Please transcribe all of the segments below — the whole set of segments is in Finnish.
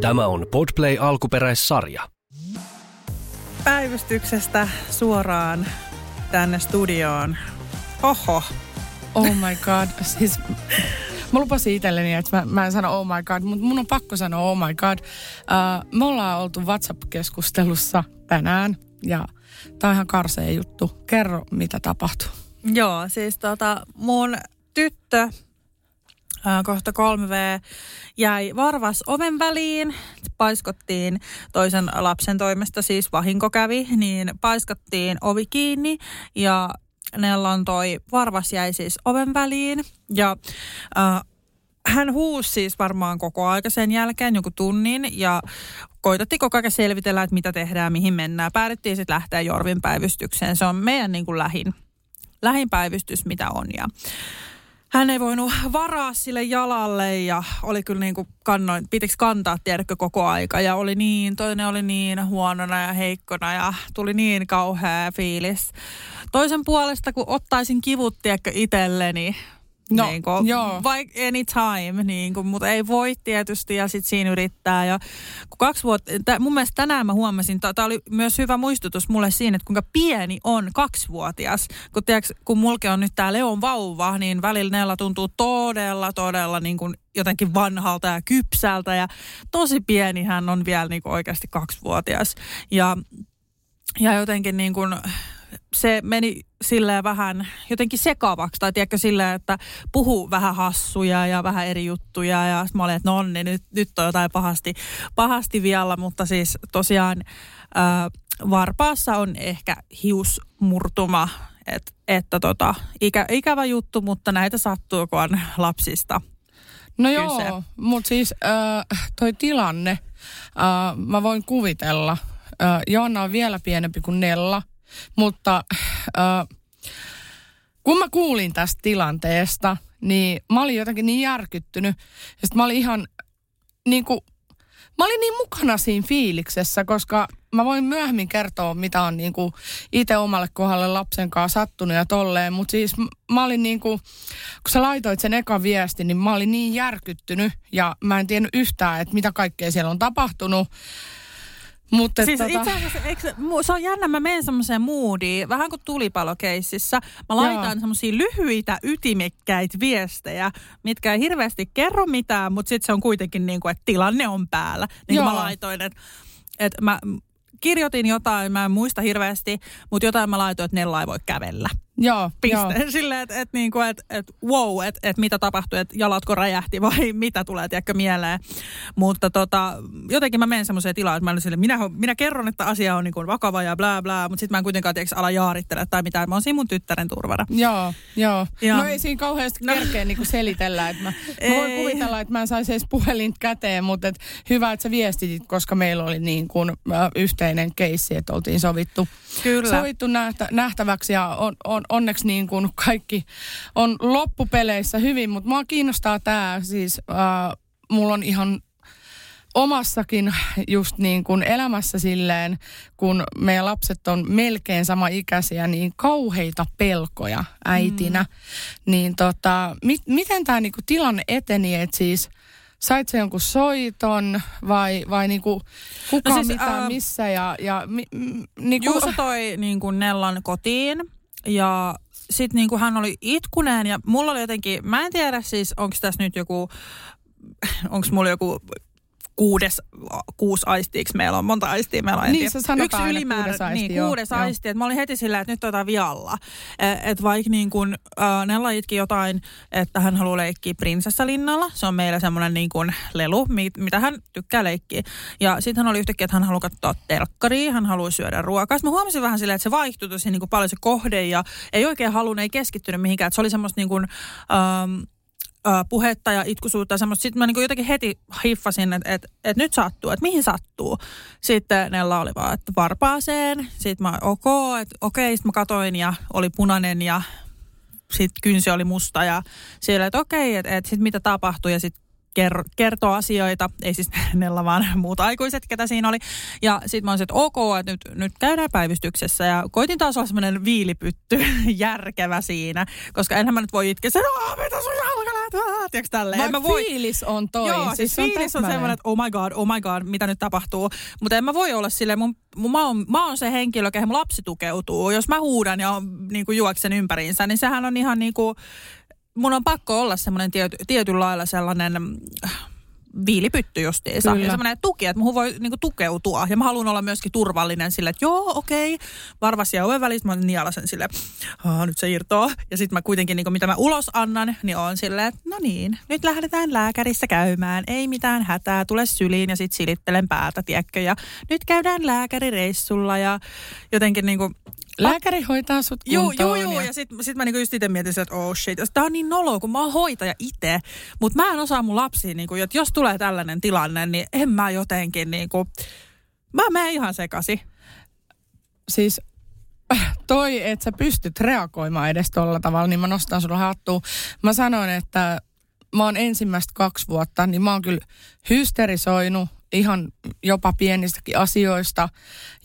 Tämä on Podplay alkuperäissarja. Päivystyksestä suoraan tänne studioon. Oho. Oh my god. Siis, mä lupasin itselleni, että mä, mä en sano oh my god, mutta mun on pakko sanoa oh my god. Uh, me ollaan oltu WhatsApp-keskustelussa tänään ja tää on ihan karsea juttu. Kerro, mitä tapahtuu. Joo, siis tota, mun tyttö kohta 3V jäi varvas oven väliin, paiskottiin toisen lapsen toimesta, siis vahinko kävi, niin paiskattiin ovi kiinni ja Nellan toi varvas jäi siis oven väliin ja äh, hän huusi siis varmaan koko aika sen jälkeen, joku tunnin, ja koitettiin koko ajan selvitellä, että mitä tehdään, mihin mennään. Päädyttiin sitten lähteä Jorvin päivystykseen. Se on meidän niin kuin lähin, lähin päivystys, mitä on. Ja hän ei voinut varaa sille jalalle ja oli kyllä niin kuin kannoin, pitiksi kantaa, tiedätkö, koko aika. Ja oli niin, toinen oli niin huonona ja heikkona ja tuli niin kauhea fiilis. Toisen puolesta, kun ottaisin kivut, tiedätkö, itselleni, No, niin kuin, joo. Vaikka anytime, niin kuin, mutta ei voi tietysti ja sitten siinä yrittää. Ja kun kaksi vuotta, t- mun mielestä tänään mä huomasin, tämä oli myös hyvä muistutus mulle siinä, että kuinka pieni on kaksivuotias. Kun, tiiäks, kun mulke on nyt tämä Leon vauva, niin välillä Nella tuntuu todella, todella niin kuin jotenkin vanhalta ja kypsältä. Ja tosi pieni hän on vielä niin kuin oikeasti kaksivuotias. Ja, ja jotenkin niin kuin se meni silleen vähän jotenkin sekavaksi. Tai tiedätkö silleen, että puhuu vähän hassuja ja vähän eri juttuja. Ja mä olin, että no niin, nyt, nyt on jotain pahasti, pahasti vielä. Mutta siis tosiaan ää, varpaassa on ehkä hiusmurtuma. Et, että tota, ikä, ikävä juttu, mutta näitä sattuu, kun on lapsista No kyse. joo, mutta siis äh, toi tilanne, äh, mä voin kuvitella. Äh, Joanna on vielä pienempi kuin Nella. Mutta äh, kun mä kuulin tästä tilanteesta, niin mä olin jotenkin niin järkyttynyt. Ja mä olin ihan niin kuin, mä olin niin mukana siinä fiiliksessä, koska mä voin myöhemmin kertoa, mitä on niin itse omalle kohdalle lapsen kanssa sattunut ja tolleen. Mutta siis mä olin niin kuin, kun sä laitoit sen eka viesti, niin mä olin niin järkyttynyt ja mä en tiennyt yhtään, että mitä kaikkea siellä on tapahtunut. Mutta siis tota... itse asiassa, eikö, se on jännä, mä menen semmoiseen moodiin, vähän kuin tulipalokeississä. Mä laitan semmoisia lyhyitä, ytimekkäitä viestejä, mitkä ei hirveästi kerro mitään, mutta sitten se on kuitenkin niin kuin, että tilanne on päällä. Niin kuin mä laitoin, että, että mä kirjoitin jotain, mä en muista hirveästi, mutta jotain mä laitoin, että Nella ei voi kävellä. Joo, Piste. Joo. Silleen, että et, niinku, et, et, wow, että et mitä tapahtui, että jalatko räjähti vai mitä tulee, tiedätkö, mieleen. Mutta tota, jotenkin mä menen semmoiseen tilaan, että mä sille, minä, minä kerron, että asia on niinku vakava ja bla bla, mutta sitten mä en kuitenkaan tiedätkö, ala jaarittele tai mitään. Mä oon siinä mun tyttären turvana. Joo, joo. Ja. No ei siinä kauheasti no. kerkeä niinku selitellä. Että mä, mä voin kuvitella, että mä en saisi edes puhelin käteen, mutta et hyvä, että sä viestitit, koska meillä oli niin kuin, äh, yhteinen keissi, että oltiin sovittu, Kyllä. sovittu nähtä, nähtäväksi ja on, on, onneksi niin kuin kaikki on loppupeleissä hyvin, mutta mua kiinnostaa tämä siis, äh, mulla on ihan omassakin just niin kuin elämässä silleen, kun meidän lapset on melkein sama ikäisiä, niin kauheita pelkoja äitinä. Mm. Niin tota, mit, miten tämä niinku tilanne eteni, että siis sait se jonkun soiton vai, vai niinku kuka no siis, mitä äh, missä ja, ja mi, niinku... Juuso toi niinku Nellan kotiin ja sitten niin kuin hän oli itkuneen ja mulla oli jotenkin, mä en tiedä siis, onko tässä nyt joku, onko mulla joku kuudes, kuusi aistiiksi meillä on, monta aistia meillä on. Niin, se Yksi ylimäärä, kuudes aisti. Niin, joo, kuudes joo. aisti. Että mä olin heti sillä, että nyt tota vialla. Että et vaikka niin kun, äh, Nella itki jotain, että hän haluaa leikkiä prinsessalinnalla. Se on meillä semmoinen niin kuin lelu, mit, mitä hän tykkää leikkiä. Ja sitten hän oli yhtäkkiä, että hän haluaa katsoa telkkaria, hän haluaa syödä ruokaa. Sitten mä huomasin vähän silleen, että se vaihtui tosi niin kuin paljon se kohde ja ei oikein halunnut, ei keskittynyt mihinkään. Että se oli semmoista niin kuin, ähm, puhetta ja itkusuutta ja semmoista. Sitten mä niin jotenkin heti hiffasin, että et, et nyt sattuu, että mihin sattuu. Sitten Nella oli vaan, että varpaaseen. Sitten mä, ok, että okei. Sitten mä katoin ja oli punainen ja sitten kynsi oli musta ja siellä, että okei, että et sitten mitä tapahtui ja sitten ker- kertoo asioita, ei siis Nella vaan muut aikuiset, ketä siinä oli. Ja sitten mä olisin, että ok, että nyt, nyt käydään päivystyksessä ja koitin taas olla semmoinen viilipytty järkevä siinä, koska enhän mä nyt voi itkeä, että mitä sun jalka tiedätkö tälleen. Vaikka voi... fiilis on toi. Joo, siis, siis fiilis on, on semmoinen, että oh my god, oh my god, mitä nyt tapahtuu. Mutta en mä voi olla silleen, mun, mun, mä, oon, mä oon se henkilö, kehen mun lapsi tukeutuu. Jos mä huudan ja niin kuin juoksen ympäriinsä, niin sehän on ihan niin kuin, mun on pakko olla semmoinen tiety, tietyllä lailla sellainen viilipytty justiinsa. Kyllä. Ja semmoinen tuki, että muuhun voi niinku tukeutua. Ja mä haluan olla myöskin turvallinen sille, että joo, okei, okay, varvas ja oven välissä mä nialasen sille, nyt se irtoaa. Ja sitten mä kuitenkin, niinku, mitä mä ulos annan, niin on silleen, että no niin, nyt lähdetään lääkärissä käymään. Ei mitään hätää, tule syliin ja sitten silittelen päätä, tiedätkö. Ja nyt käydään lääkärireissulla ja jotenkin niinku, Lääkäri hoitaa sut kuntoon. Joo, joo, joo. Ja sitten sit mä niinku just itse mietin, että oh shit. Tää on niin nolo, kun mä oon hoitaja itse. Mutta mä en osaa mun lapsiin, niinku, että jos tulee tällainen tilanne, niin en mä jotenkin niinku... Mä menen ihan sekasi. Siis toi, että sä pystyt reagoimaan edes tolla tavalla, niin mä nostan sulla hattua. Mä sanoin, että mä oon ensimmäistä kaksi vuotta, niin mä oon kyllä hysterisoinut ihan jopa pienistäkin asioista.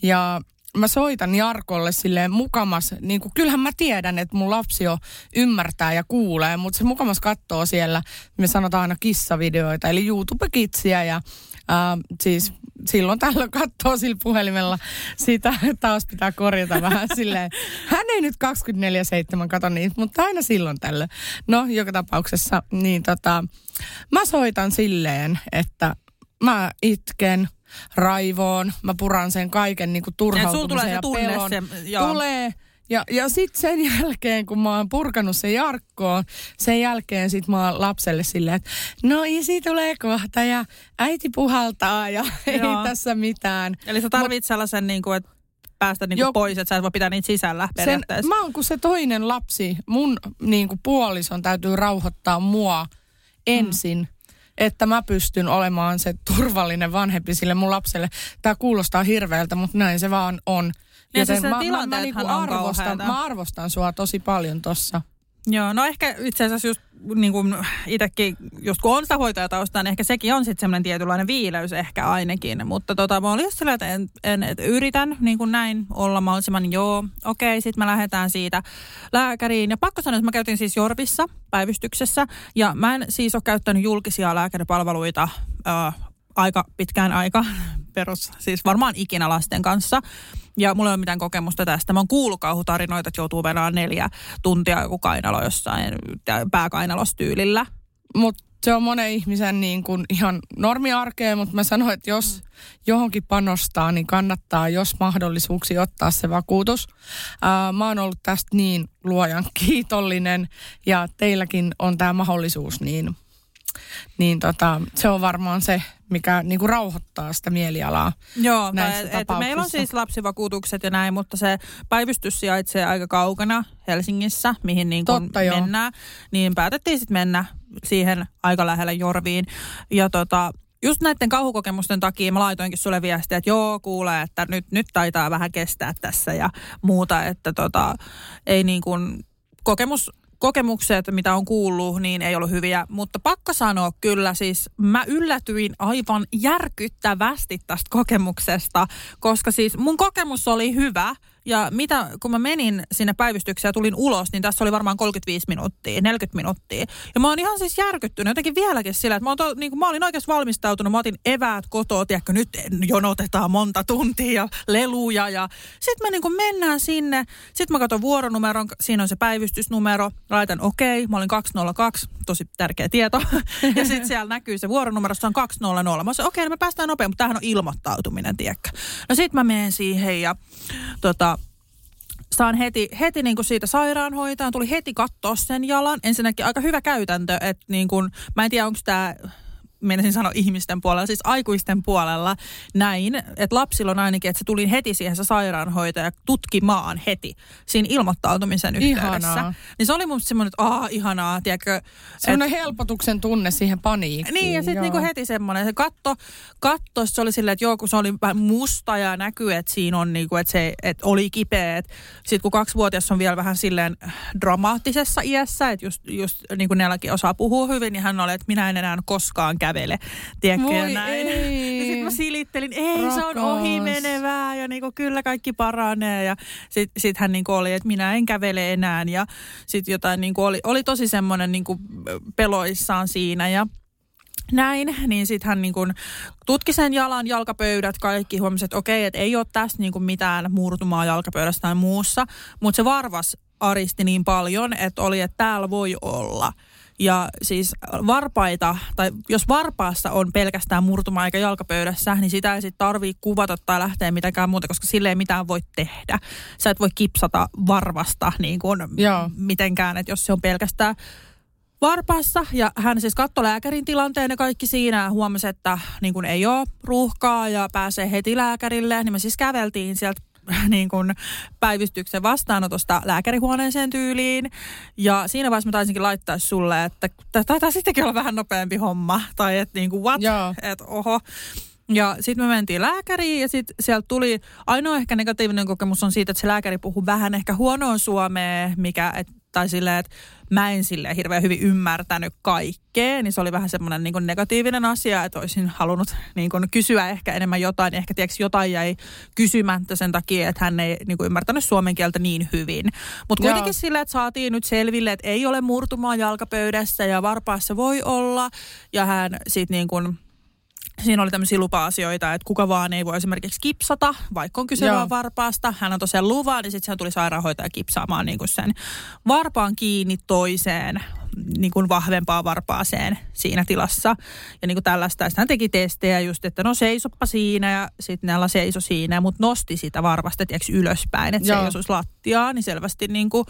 Ja mä soitan Jarkolle silleen mukamas, niin kuin, kyllähän mä tiedän, että mun lapsi jo ymmärtää ja kuulee, mutta se mukamas katsoo siellä, me sanotaan aina kissavideoita, eli YouTube-kitsiä ja äh, siis silloin tällöin katsoo sillä puhelimella sitä, taas pitää korjata vähän silleen. Hän ei nyt 24-7 kato niitä, mutta aina silloin tällöin. No, joka tapauksessa, niin tota, mä soitan silleen, että mä itken, raivoon, mä puran sen kaiken niin kuin turhautumisen ja, ja pelon. Se, tulee. Ja, ja sitten sen jälkeen, kun mä oon purkanut sen Jarkkoon, sen jälkeen sit mä oon lapselle silleen, että no isi tulee kohta ja äiti puhaltaa ja ei tässä mitään. Eli sä tarvit Mut, sellaisen, niin kuin, että päästä niin kuin pois, että sä et voi pitää niitä sisällä periaatteessa. Sen, mä oon kuin se toinen lapsi. Mun niin kuin puolison täytyy rauhoittaa mua ensin. Mm että mä pystyn olemaan se turvallinen vanhempi sille mun lapselle. Tämä kuulostaa hirveältä, mutta näin se vaan on. Ja Joten se mä, mä, mä, niinku arvostan, mä arvostan sua tosi paljon tossa. Joo, no ehkä itse asiassa just niin kuin itsekin, just kun on sitä hoitajataustaa, niin ehkä sekin on sitten semmoinen tietynlainen viileys ehkä ainakin. Mutta tota, mä olin just sillä, että en, en, et yritän niin kuin näin olla mahdollisimman, joo, okei, sitten me lähdetään siitä lääkäriin. Ja pakko sanoa, että mä käytin siis Jorvissa päivystyksessä, ja mä en siis ole käyttänyt julkisia lääkäripalveluita äh, aika pitkään aika perus, siis varmaan ikinä lasten kanssa. Ja mulla ei ole mitään kokemusta tästä. Mä oon kuullut kauhutarinoita, että joutuu venaan neljä tuntia joku kainalo jossain pääkainalostyylillä. Mutta se on monen ihmisen niin kuin ihan normiarkea, mutta mä sanoin, että jos johonkin panostaa, niin kannattaa, jos mahdollisuuksia, ottaa se vakuutus. Ää, mä oon ollut tästä niin luojan kiitollinen ja teilläkin on tämä mahdollisuus, niin niin tota, se on varmaan se, mikä niin kuin rauhoittaa sitä mielialaa Joo, näissä et, et meillä on siis lapsivakuutukset ja näin, mutta se päivystys sijaitsee aika kaukana Helsingissä, mihin niin kuin Totta, mennään. Niin päätettiin sitten mennä siihen aika lähelle Jorviin. Ja tota, just näiden kauhukokemusten takia mä laitoinkin sulle viestiä, että joo, kuulee, että nyt, nyt taitaa vähän kestää tässä ja muuta, että tota, ei niin kuin, kokemus kokemukset, mitä on kuullut, niin ei ollut hyviä. Mutta pakko sanoa kyllä, siis mä yllätyin aivan järkyttävästi tästä kokemuksesta, koska siis mun kokemus oli hyvä – ja mitä, kun mä menin sinne päivystykseen ja tulin ulos, niin tässä oli varmaan 35 minuuttia, 40 minuuttia. Ja mä oon ihan siis järkyttynyt jotenkin vieläkin sillä, että mä, oon to, niin kuin mä olin oikeasti valmistautunut. Mä otin eväät kotoa, tiedätkö, nyt jonotetaan monta tuntia ja leluja. Ja sitten me niin kuin mennään sinne. Sitten mä katson vuoronumeron, siinä on se päivystysnumero. Laitan okei, okay, mä olin 202, tosi tärkeä tieto. ja sitten siellä näkyy se vuoronomero, se on 200. Mä okei, okay, no me päästään nopeasti, mutta tämähän on ilmoittautuminen, tiedätkö. No sitten mä menen siihen ja tota, saan heti, heti niin kuin siitä sairaanhoitajan, tuli heti katsoa sen jalan. Ensinnäkin aika hyvä käytäntö, että niin kuin, mä en tiedä onko tämä menisin sanoa ihmisten puolella, siis aikuisten puolella näin, että lapsilla on ainakin, että se tuli heti siihen se sairaanhoitaja tutkimaan heti siinä ilmoittautumisen yhteydessä. Ihanaa. Niin se oli mun semmoinen, että aah, ihanaa, tiedätkö. Semmoinen et, helpotuksen tunne siihen paniikkiin. Niin, ja sitten niinku heti semmoinen, se katto, katto se oli silleen, että joo, kun se oli vähän musta ja näkyy, että siinä on niinku, että se että oli kipeä. Sitten kun kaksivuotias on vielä vähän silleen dramaattisessa iässä, että just, just niin kuin osaa puhua hyvin, niin hän oli, että minä en enää koskaan käy kävele, tiedätkö, ja Voi näin. ei. Ja sitten mä silittelin, ei se on Rakas. ohi menevää ja niinku, kyllä kaikki paranee. Ja sitten sit hän niinku oli, että minä en kävele enää ja sitten jotain niinku oli, oli tosi semmoinen niinku peloissaan siinä ja näin, niin sitten hän niin kun tutki sen jalan, jalkapöydät, kaikki huomasi, että okei, että ei ole tässä niin kun mitään murtumaa jalkapöydässä tai muussa, mutta se varvas aristi niin paljon, että oli, että täällä voi olla. Ja siis varpaita, tai jos varpaassa on pelkästään murtuma eikä jalkapöydässä, niin sitä ei sitten tarvii kuvata tai lähteä mitenkään muuta, koska sille ei mitään voi tehdä. Sä et voi kipsata varvasta niin kuin Joo. mitenkään, että jos se on pelkästään varpaassa ja hän siis katsoi lääkärin tilanteen ja kaikki siinä ja huomasi, että niin kuin ei ole ruuhkaa ja pääsee heti lääkärille. Niin me siis käveltiin sieltä niin kuin päivystyksen vastaanotosta lääkärihuoneeseen tyyliin. Ja siinä vaiheessa mä taisinkin laittaa sulle, että taitaa sittenkin olla vähän nopeampi homma. Tai että niin kuin what? Että oho. Ja sitten me mentiin lääkäriin ja sitten sieltä tuli, ainoa ehkä negatiivinen kokemus on siitä, että se lääkäri puhuu vähän ehkä huonoa suomea, mikä, et, tai silleen, että mä en silleen hirveän hyvin ymmärtänyt kaikkea, niin se oli vähän semmoinen niin negatiivinen asia, että olisin halunnut niin kuin kysyä ehkä enemmän jotain, ehkä tiedätkö, jotain jäi kysymättä sen takia, että hän ei niin kuin ymmärtänyt suomen kieltä niin hyvin. Mutta kuitenkin sillä, että saatiin nyt selville, että ei ole murtumaa jalkapöydässä ja varpaassa voi olla, ja hän sitten niin kuin Siinä oli tämmöisiä lupa-asioita, että kuka vaan ei voi esimerkiksi kipsata, vaikka on kyse Joo. vaan varpaasta. Hän on tosiaan luvan, niin sitten hän tuli sairaanhoitaja kipsaamaan niin kuin sen varpaan kiinni toiseen niin kuin vahvempaan varpaaseen siinä tilassa. Ja niin kuin tällaista. Ja sitten hän teki testejä just, että no seisoppa siinä ja sitten Nella seisoi siinä, mutta nosti sitä varvasta tiiäks, ylöspäin, että se Joo. ei osuisi lattiaan, niin selvästi niin kuin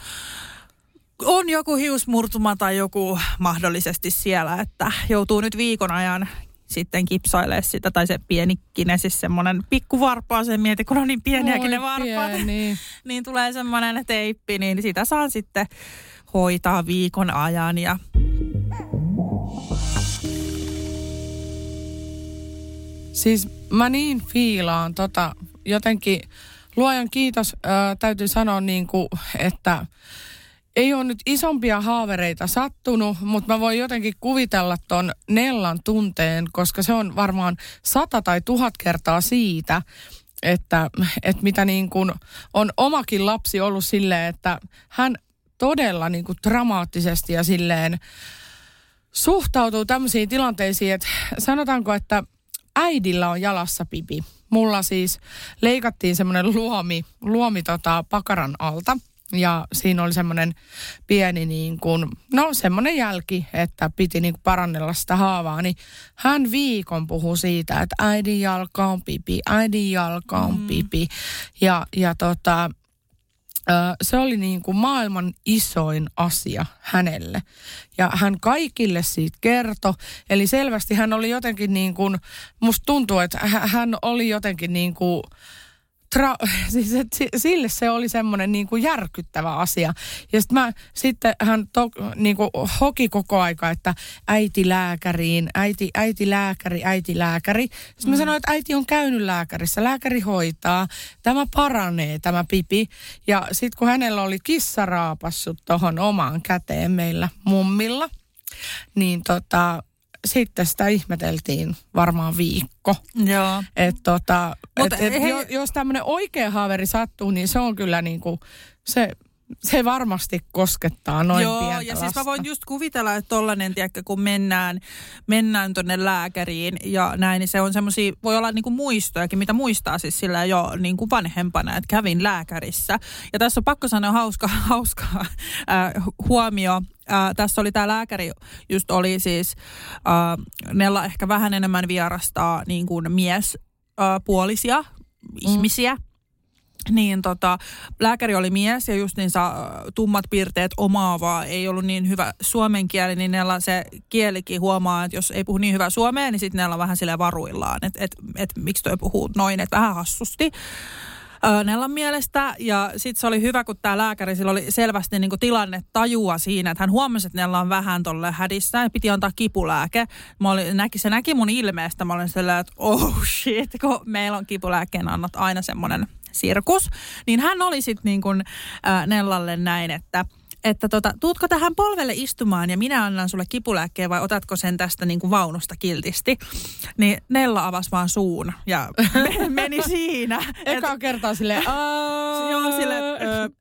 on joku hiusmurtuma tai joku mahdollisesti siellä, että joutuu nyt viikon ajan sitten kipsailee sitä, tai se pienikkinen, siis semmoinen pikkuvarpaa, sen mieti, kun on niin pieniäkin ne varpaat, pieni. niin tulee semmoinen teippi, niin sitä saa sitten hoitaa viikon ajan ja Siis mä niin fiilaan tota, jotenkin luojan kiitos, ää, täytyy sanoa niin kuin, että ei ole nyt isompia haavereita sattunut, mutta mä voin jotenkin kuvitella ton Nellan tunteen, koska se on varmaan sata tai tuhat kertaa siitä, että, että mitä niin kuin on omakin lapsi ollut silleen, että hän todella niin kuin dramaattisesti ja silleen suhtautuu tämmöisiin tilanteisiin, että sanotaanko, että äidillä on jalassa pipi. Mulla siis leikattiin semmoinen luomi, luomi tota pakaran alta. Ja siinä oli semmoinen pieni niin kuin, no semmoinen jälki, että piti niin kuin parannella sitä haavaa. Niin hän viikon puhui siitä, että äidin jalka on pipi, äidin jalka on Mm. pipi. Ja, ja tota, se oli niin kuin maailman isoin asia hänelle. Ja hän kaikille siitä kertoi. Eli selvästi hän oli jotenkin niin kuin, musta tuntuu, että hä- hän oli jotenkin niin kuin, tra- siis et si- sille se oli semmoinen niin kuin järkyttävä asia. Ja sit mä, sitten hän to, niin kuin hoki koko aika, että äiti lääkäriin, äiti, äiti lääkäri, äiti lääkäri. Sitten mä sanoin, että äiti on käynyt lääkärissä, lääkäri hoitaa, tämä paranee tämä pipi. Ja sitten kun hänellä oli kissa raapassut tuohon omaan käteen meillä mummilla, niin tota, sitten sitä ihmeteltiin varmaan viikko. joo. Et tota, Mutta et, et, jos tämmöinen oikea haaveri sattuu, niin se on kyllä niinku, se, se varmasti koskettaa noin Joo, pientä ja siis lasta. mä voin just kuvitella, että tollanen, tiedätkö, kun mennään, mennään tonne lääkäriin ja näin, niin se on semmoisia, voi olla niinku muistojakin, mitä muistaa siis sillä jo niinku vanhempana, että kävin lääkärissä. Ja tässä on pakko sanoa hauska, hauska äh, huomio. Äh, tässä oli tämä lääkäri, just oli siis, äh, Nella ehkä vähän enemmän vierastaa niin kuin miespuolisia ihmisiä. Niin tota, lääkäri oli mies ja just niin saa tummat piirteet omaavaa, ei ollut niin hyvä suomen kieli, niin Nella se kielikin huomaa, että jos ei puhu niin hyvää suomea, niin sitten Nella on vähän silleen varuillaan, että et, et, miksi toi puhuu noin, että vähän hassusti. Nellan mielestä. Ja sitten se oli hyvä, kun tämä lääkäri, sillä oli selvästi niinku tilanne tajua siinä, että hän huomasi, että Nella on vähän tolle hädissä ja piti antaa kipulääke. Mä olin, näki, se näki mun ilmeestä, mä olin sellainen, että oh shit, kun meillä on kipulääkkeen annot aina semmoinen sirkus. Niin hän oli sitten niin kuin äh, Nellalle näin, että että tota, tuutko tähän polvelle istumaan ja minä annan sulle kipulääkkeen vai otatko sen tästä niin kuin vaunusta kiltisti. Niin Nella avasi vaan suun ja meni siinä. Eka kertaa silleen, Joo, sille,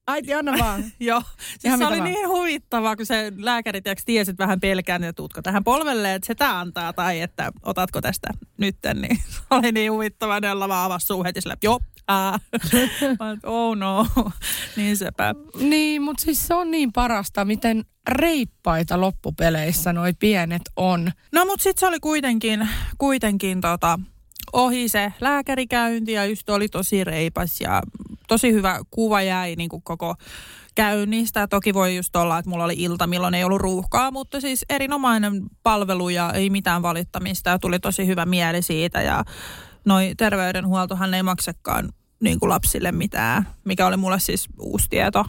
äiti anna vaan. Joo, siis se oli vaan. niin huvittavaa, kun se lääkäri tiesi, että vähän pelkään, että tuutko tähän polvelle, että se tämä antaa tai että otatko tästä nytten, niin oli niin huvittavaa. Nella vaan avasi suu heti sille, joo, ää. oh no, niin sepä. Niin, mutta siis se on niin parasta, miten reippaita loppupeleissä noi pienet on. No mutta sitten se oli kuitenkin, kuitenkin tota, ohi se lääkärikäynti ja just oli tosi reipas ja tosi hyvä kuva jäi niin kuin koko käynnistä. Toki voi just olla, että mulla oli ilta, milloin ei ollut ruuhkaa, mutta siis erinomainen palvelu ja ei mitään valittamista ja tuli tosi hyvä mieli siitä ja noi terveydenhuoltohan ei maksakaan niin kuin lapsille mitään, mikä oli mulle siis uusi tieto.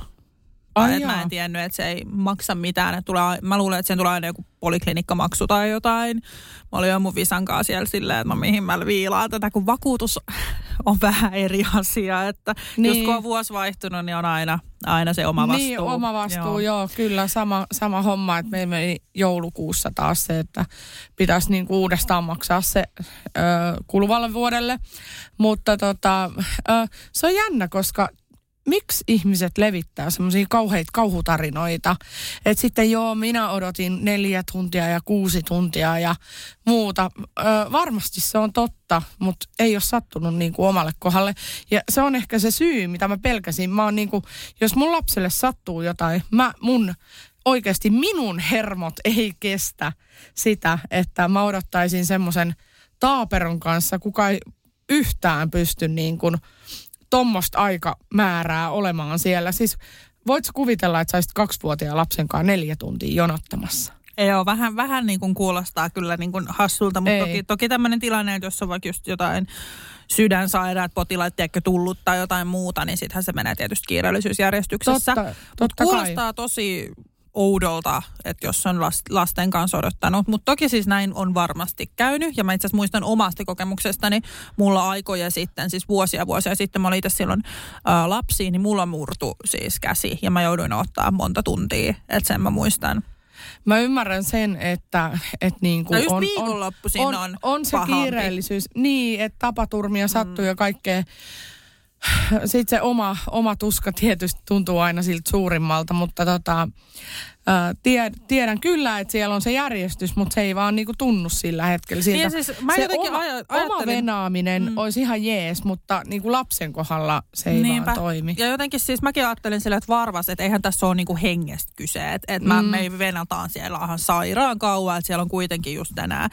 Ai mä en tiennyt, että se ei maksa mitään. Että tulee, mä luulen, että sen tulee aina joku poliklinikkamaksu tai jotain. Mä olin jo mun visankaa siellä silleen, että no mihin mä viilaan tätä, kun vakuutus on vähän eri asia. Että niin. just kun on vuosi vaihtunut, niin on aina, aina se oma vastuu. Niin, oma vastuu, joo, joo kyllä. Sama, sama homma, että me meni joulukuussa taas se, että pitäisi niin kuin uudestaan maksaa se ö, kuluvalle vuodelle. Mutta tota, ö, se on jännä, koska miksi ihmiset levittää semmoisia kauheita kauhutarinoita, että sitten joo, minä odotin neljä tuntia ja kuusi tuntia ja muuta. Ö, varmasti se on totta, mutta ei ole sattunut niin kuin omalle kohdalle. Ja se on ehkä se syy, mitä mä pelkäsin. Mä oon niin kuin, jos mun lapselle sattuu jotain, mä mun oikeasti minun hermot ei kestä sitä, että mä odottaisin semmoisen taaperon kanssa, kuka ei yhtään pysty niin kuin tuommoista aikamäärää olemaan siellä. Siis voitko kuvitella, että saisit kaksivuotiaan lapsen kanssa neljä tuntia jonottamassa? Ole, vähän, vähän niin kuin kuulostaa kyllä niin kuin hassulta, mutta Ei. toki, toki tämmöinen tilanne, että jos on vaikka just jotain sydänsairaat potilaat, tiedätkö, tullut tai jotain muuta, niin sittenhän se menee tietysti kiireellisyysjärjestyksessä. Mutta kuulostaa tosi oudolta, että jos on lasten kanssa odottanut. Mutta toki siis näin on varmasti käynyt. Ja mä itse asiassa muistan omasta kokemuksestani, mulla aikoja sitten, siis vuosia vuosia sitten, mä olin itse silloin ää, lapsi, niin mulla murtu siis käsi. Ja mä jouduin ottaa monta tuntia, että sen mä muistan. Mä ymmärrän sen, että, että niin kuin no on, on, on, on, on se pahampi. kiireellisyys. Niin, että tapaturmia sattuu mm. ja kaikkea sitten se oma, oma tuska tietysti tuntuu aina siltä suurimmalta, mutta tota, tied, tiedän kyllä, että siellä on se järjestys, mutta se ei vaan niinku tunnu sillä hetkellä siltä. Niin siis, mä se oma, oma venaaminen mm. olisi ihan jees, mutta niinku lapsen kohdalla se ei Niinpä. vaan toimi. Ja jotenkin siis mäkin ajattelin sillä, että varvas, että eihän tässä ole niinku hengestä kyse. Että et mm. me venataan siellä ihan sairaan kauan, että siellä on kuitenkin just tänään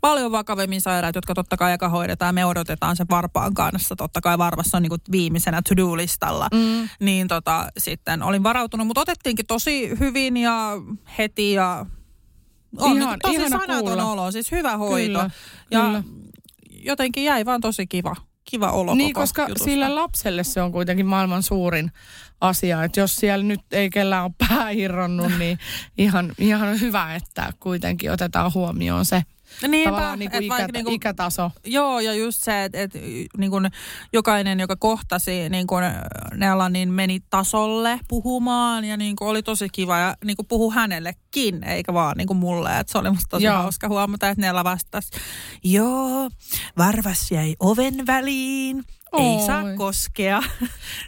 paljon vakavemmin sairaat, jotka totta kai aika hoidetaan. Me odotetaan se varpaan kanssa. Totta kai varvassa on niinku viimeisenä to-do-listalla. Mm. Niin tota, sitten olin varautunut, mutta otettiinkin tosi hyvin ja heti ja on ihan, tosi sanaton kuulla. olo, siis hyvä hoito. Kyllä, ja kyllä. jotenkin jäi vaan tosi kiva, kiva olo Niin, koska jutusta. sille lapselle se on kuitenkin maailman suurin asia. Että jos siellä nyt ei kellään ole pää irronnut, niin ihan, ihan hyvä, että kuitenkin otetaan huomioon se. Niinpä, Tavallaan niin kuin ikä, niin kuin, ikätaso. Joo, ja just se, että, että niin kuin jokainen, joka kohtasi niin kuin Nella, niin meni tasolle puhumaan ja niin kuin oli tosi kiva ja niin kuin puhu hänellekin, eikä vaan niin kuin mulle. Että se oli musta tosi joo. hauska huomata, että Nella vastasi, joo, varvas jäi oven väliin ei saa koskea.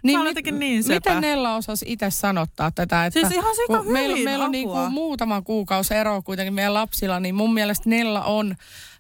Niin, mit, niin. Miten Nella osasi itse sanottaa tätä? Että siis ihan hyvin meillä, meillä on niin kuin muutama kuukausi ero kuitenkin meidän lapsilla, niin mun mielestä Nella on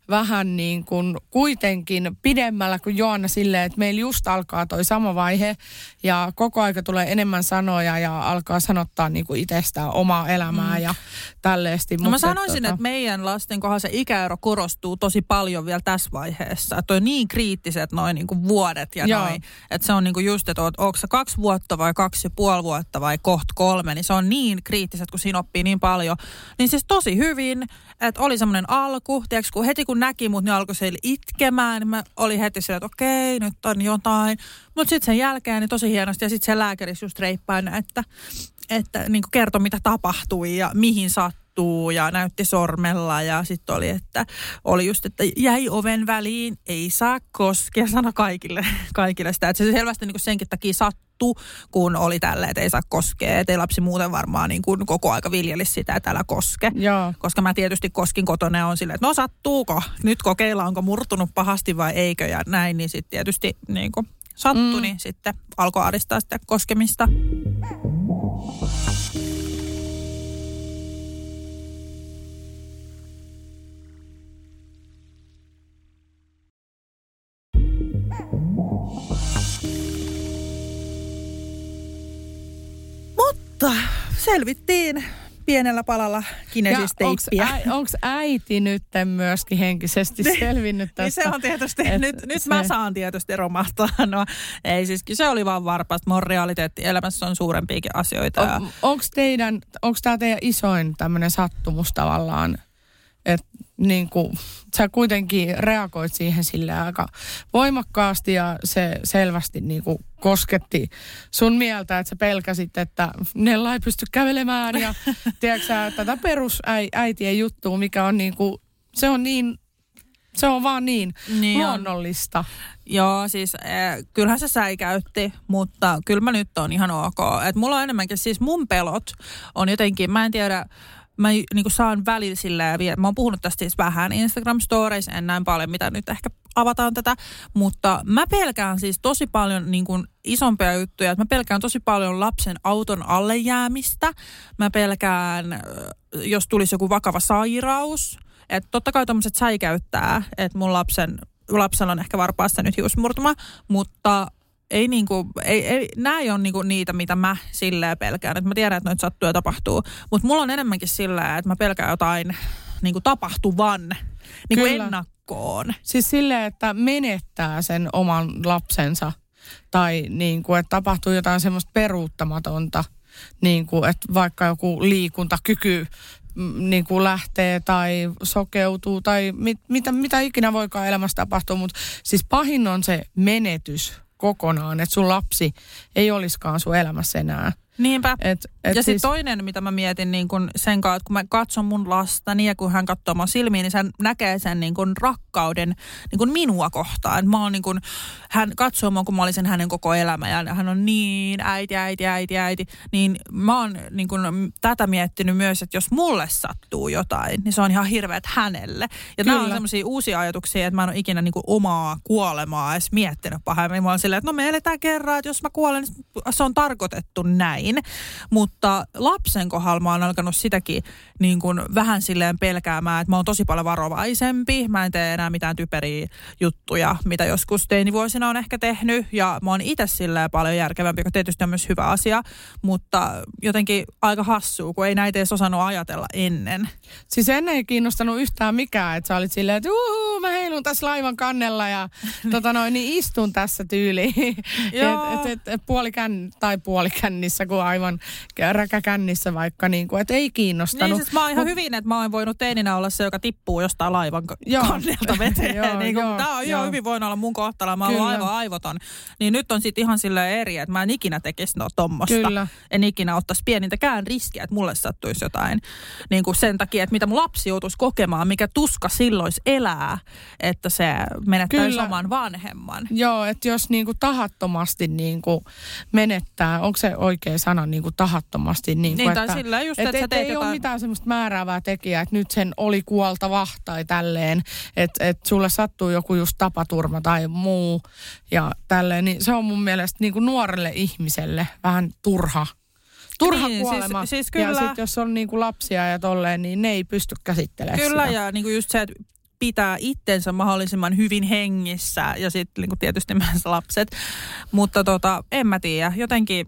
vähän niin kuin kuitenkin pidemmällä kuin Joanna silleen, että meillä just alkaa toi sama vaihe ja koko aika tulee enemmän sanoja ja alkaa sanottaa niin kuin itsestään omaa elämää mm. ja tälleesti. No mä sanoisin, että, tota... että meidän lasten kohdalla se ikäero korostuu tosi paljon vielä tässä vaiheessa. Että on niin kriittiset noin niin kuin vuodet ja noin. Että se on niin kuin just, että onko se kaksi vuotta vai kaksi ja puoli vuotta vai kohta kolme, niin se on niin kriittiset, kun siinä oppii niin paljon. Niin siis tosi hyvin, että oli semmoinen alku, tiedätkö, kun heti kun näki mut, niin alkoi se itkemään. Niin mä olin heti sillä, että okei, nyt on jotain. Mutta sitten sen jälkeen niin tosi hienosti. Ja sitten se lääkäri just reippain, että, että niin kertoi, mitä tapahtui ja mihin sattuu ja näytti sormella ja sitten oli, että oli just, että jäi oven väliin, ei saa koskea, sano kaikille, kaikille sitä, että se selvästi niin senkin takia sattuu sattu, kun oli tälleen, että ei saa koskea. Että ei lapsi muuten varmaan niin kuin koko aika viljelisi sitä, että älä koske. Joo. Koska mä tietysti koskin kotona ja on silleen, että no sattuuko, nyt kokeilla onko murtunut pahasti vai eikö ja näin, niin sitten tietysti niin kuin sattui, mm. niin sitten alkoi aristaa sitä koskemista. Mutta selvittiin pienellä palalla kinesisteippiä. Onko äiti nyt myöskin henkisesti selvinnyt tästä? niin se on tietysti, Et nyt, nyt se... mä saan tietysti romahtaa. No ei siis, se oli vaan varpas. Mun realiteetti elämässä on suurempiakin asioita. On, onko teidän, onko tämä teidän isoin tämmöinen sattumus tavallaan? Että niin kuin, sä kuitenkin reagoit siihen sille aika voimakkaasti ja se selvästi niin kuin kosketti sun mieltä, että sä pelkäsit, että Nella ei pysty kävelemään ja tiedätkö sä, tätä perusäitien juttua, mikä on niin kuin, se on niin se on vaan niin, niin luonnollista. On. Joo, siis äh, kyllähän se säikäytti, mutta kyllä mä nyt on ihan ok. Et mulla on enemmänkin, siis mun pelot on jotenkin, mä en tiedä, mä niin saan välillä silleen, mä oon puhunut tästä siis vähän Instagram Stories, en näin paljon, mitä nyt ehkä avataan tätä, mutta mä pelkään siis tosi paljon niin kuin isompia juttuja, mä pelkään tosi paljon lapsen auton alle jäämistä, mä pelkään, jos tulisi joku vakava sairaus, että totta kai tommoset säikäyttää, että mun lapsen lapsella on ehkä varpaassa nyt hiusmurtuma, mutta ei niinku, ei, ei, nämä ei ole niinku niitä, mitä mä silleen pelkään. Että mä tiedän, että noita sattuu ja tapahtuu. Mutta mulla on enemmänkin silleen, että mä pelkään jotain niinku tapahtuvan niinku ennakkoon. Siis silleen, että menettää sen oman lapsensa. Tai niinku, että tapahtuu jotain semmoista peruuttamatonta. Niin kuin, että vaikka joku liikuntakyky niin kuin lähtee tai sokeutuu tai mit, mitä, mitä ikinä voikaan elämässä tapahtua. Mutta siis pahin on se menetys kokonaan, että sun lapsi ei olisikaan sun elämässä enää. Niinpä. Et, et ja siis... sitten toinen, mitä mä mietin niin kun sen että kun mä katson mun lasta, niin ja kun hän katsoo mun silmiin, niin hän näkee sen niin kun rakkauden niin kun minua kohtaan. Mä oon niin kun, hän katsoo mua, kun mä olisin hänen koko elämä ja hän on niin äiti, äiti, äiti, äiti. Niin mä oon niin kun, tätä miettinyt myös, että jos mulle sattuu jotain, niin se on ihan hirveät hänelle. Ja nämä on sellaisia uusia ajatuksia, että mä en ole ikinä niin kun, omaa kuolemaa edes miettinyt pahemmin. Mä oon silleen, että no me eletään kerran, että jos mä kuolen, niin se on tarkoitettu näin. Mutta lapsen kohdalla mä oon alkanut sitäkin niin kuin vähän silleen pelkäämään, että mä oon tosi paljon varovaisempi. Mä en tee enää mitään typeriä juttuja, mitä joskus teinivuosina on ehkä tehnyt. Ja mä oon itse silleen paljon järkevämpi, joka tietysti on myös hyvä asia. Mutta jotenkin aika hassua, kun ei näitä edes osannut ajatella ennen. Siis ennen ei kiinnostanut yhtään mikään, että sä olit silleen, että uhu, mä heilun tässä laivan kannella ja tota noin, niin istun tässä tyyliin. et, et, et, puolikän, tai puolikännissä, kun aivan räkäkännissä vaikka, niin kuin, että ei kiinnostanut. Niin siis mä oon ihan Mut... hyvin, että mä oon voinut teininä olla se, joka tippuu jostain laivan joo. kannelta veteen. joo, niin kuin, joo, tää on ihan hyvin voinut olla mun kohtalo. Mä oon aivan aivoton. Niin nyt on sitten ihan silleen eri, että mä en ikinä tekisi no tommosta. Kyllä. En ikinä ottaisi pienintäkään riskiä, että mulle sattuisi jotain. Niin kuin sen takia, että mitä mun lapsi joutuisi kokemaan, mikä tuska silloin elää, että se menettäisi oman vanhemman. Joo, että jos niin kuin tahattomasti niin kuin menettää, onko se oikea sana, niin kuin tahattomasti. Niin, kuin, niin että, sillä just, että, että et, ei jotain... ole mitään semmoista määräävää tekijää, että nyt sen oli kuoltava tai tälleen, että et sulle sattuu joku just tapaturma tai muu ja tälleen, niin se on mun mielestä niin kuin nuorelle ihmiselle vähän turha turha niin, siis- kuolema. Siis, siis kyllä. Ja sitten jos on niinku lapsia ja tolleen, niin ne ei pysty käsittelemään Kyllä, sitä. ja niinku just se, että pitää itsensä mahdollisimman hyvin hengissä ja sitten niinku tietysti myös lapset. Mutta tota, en mä tiedä, jotenkin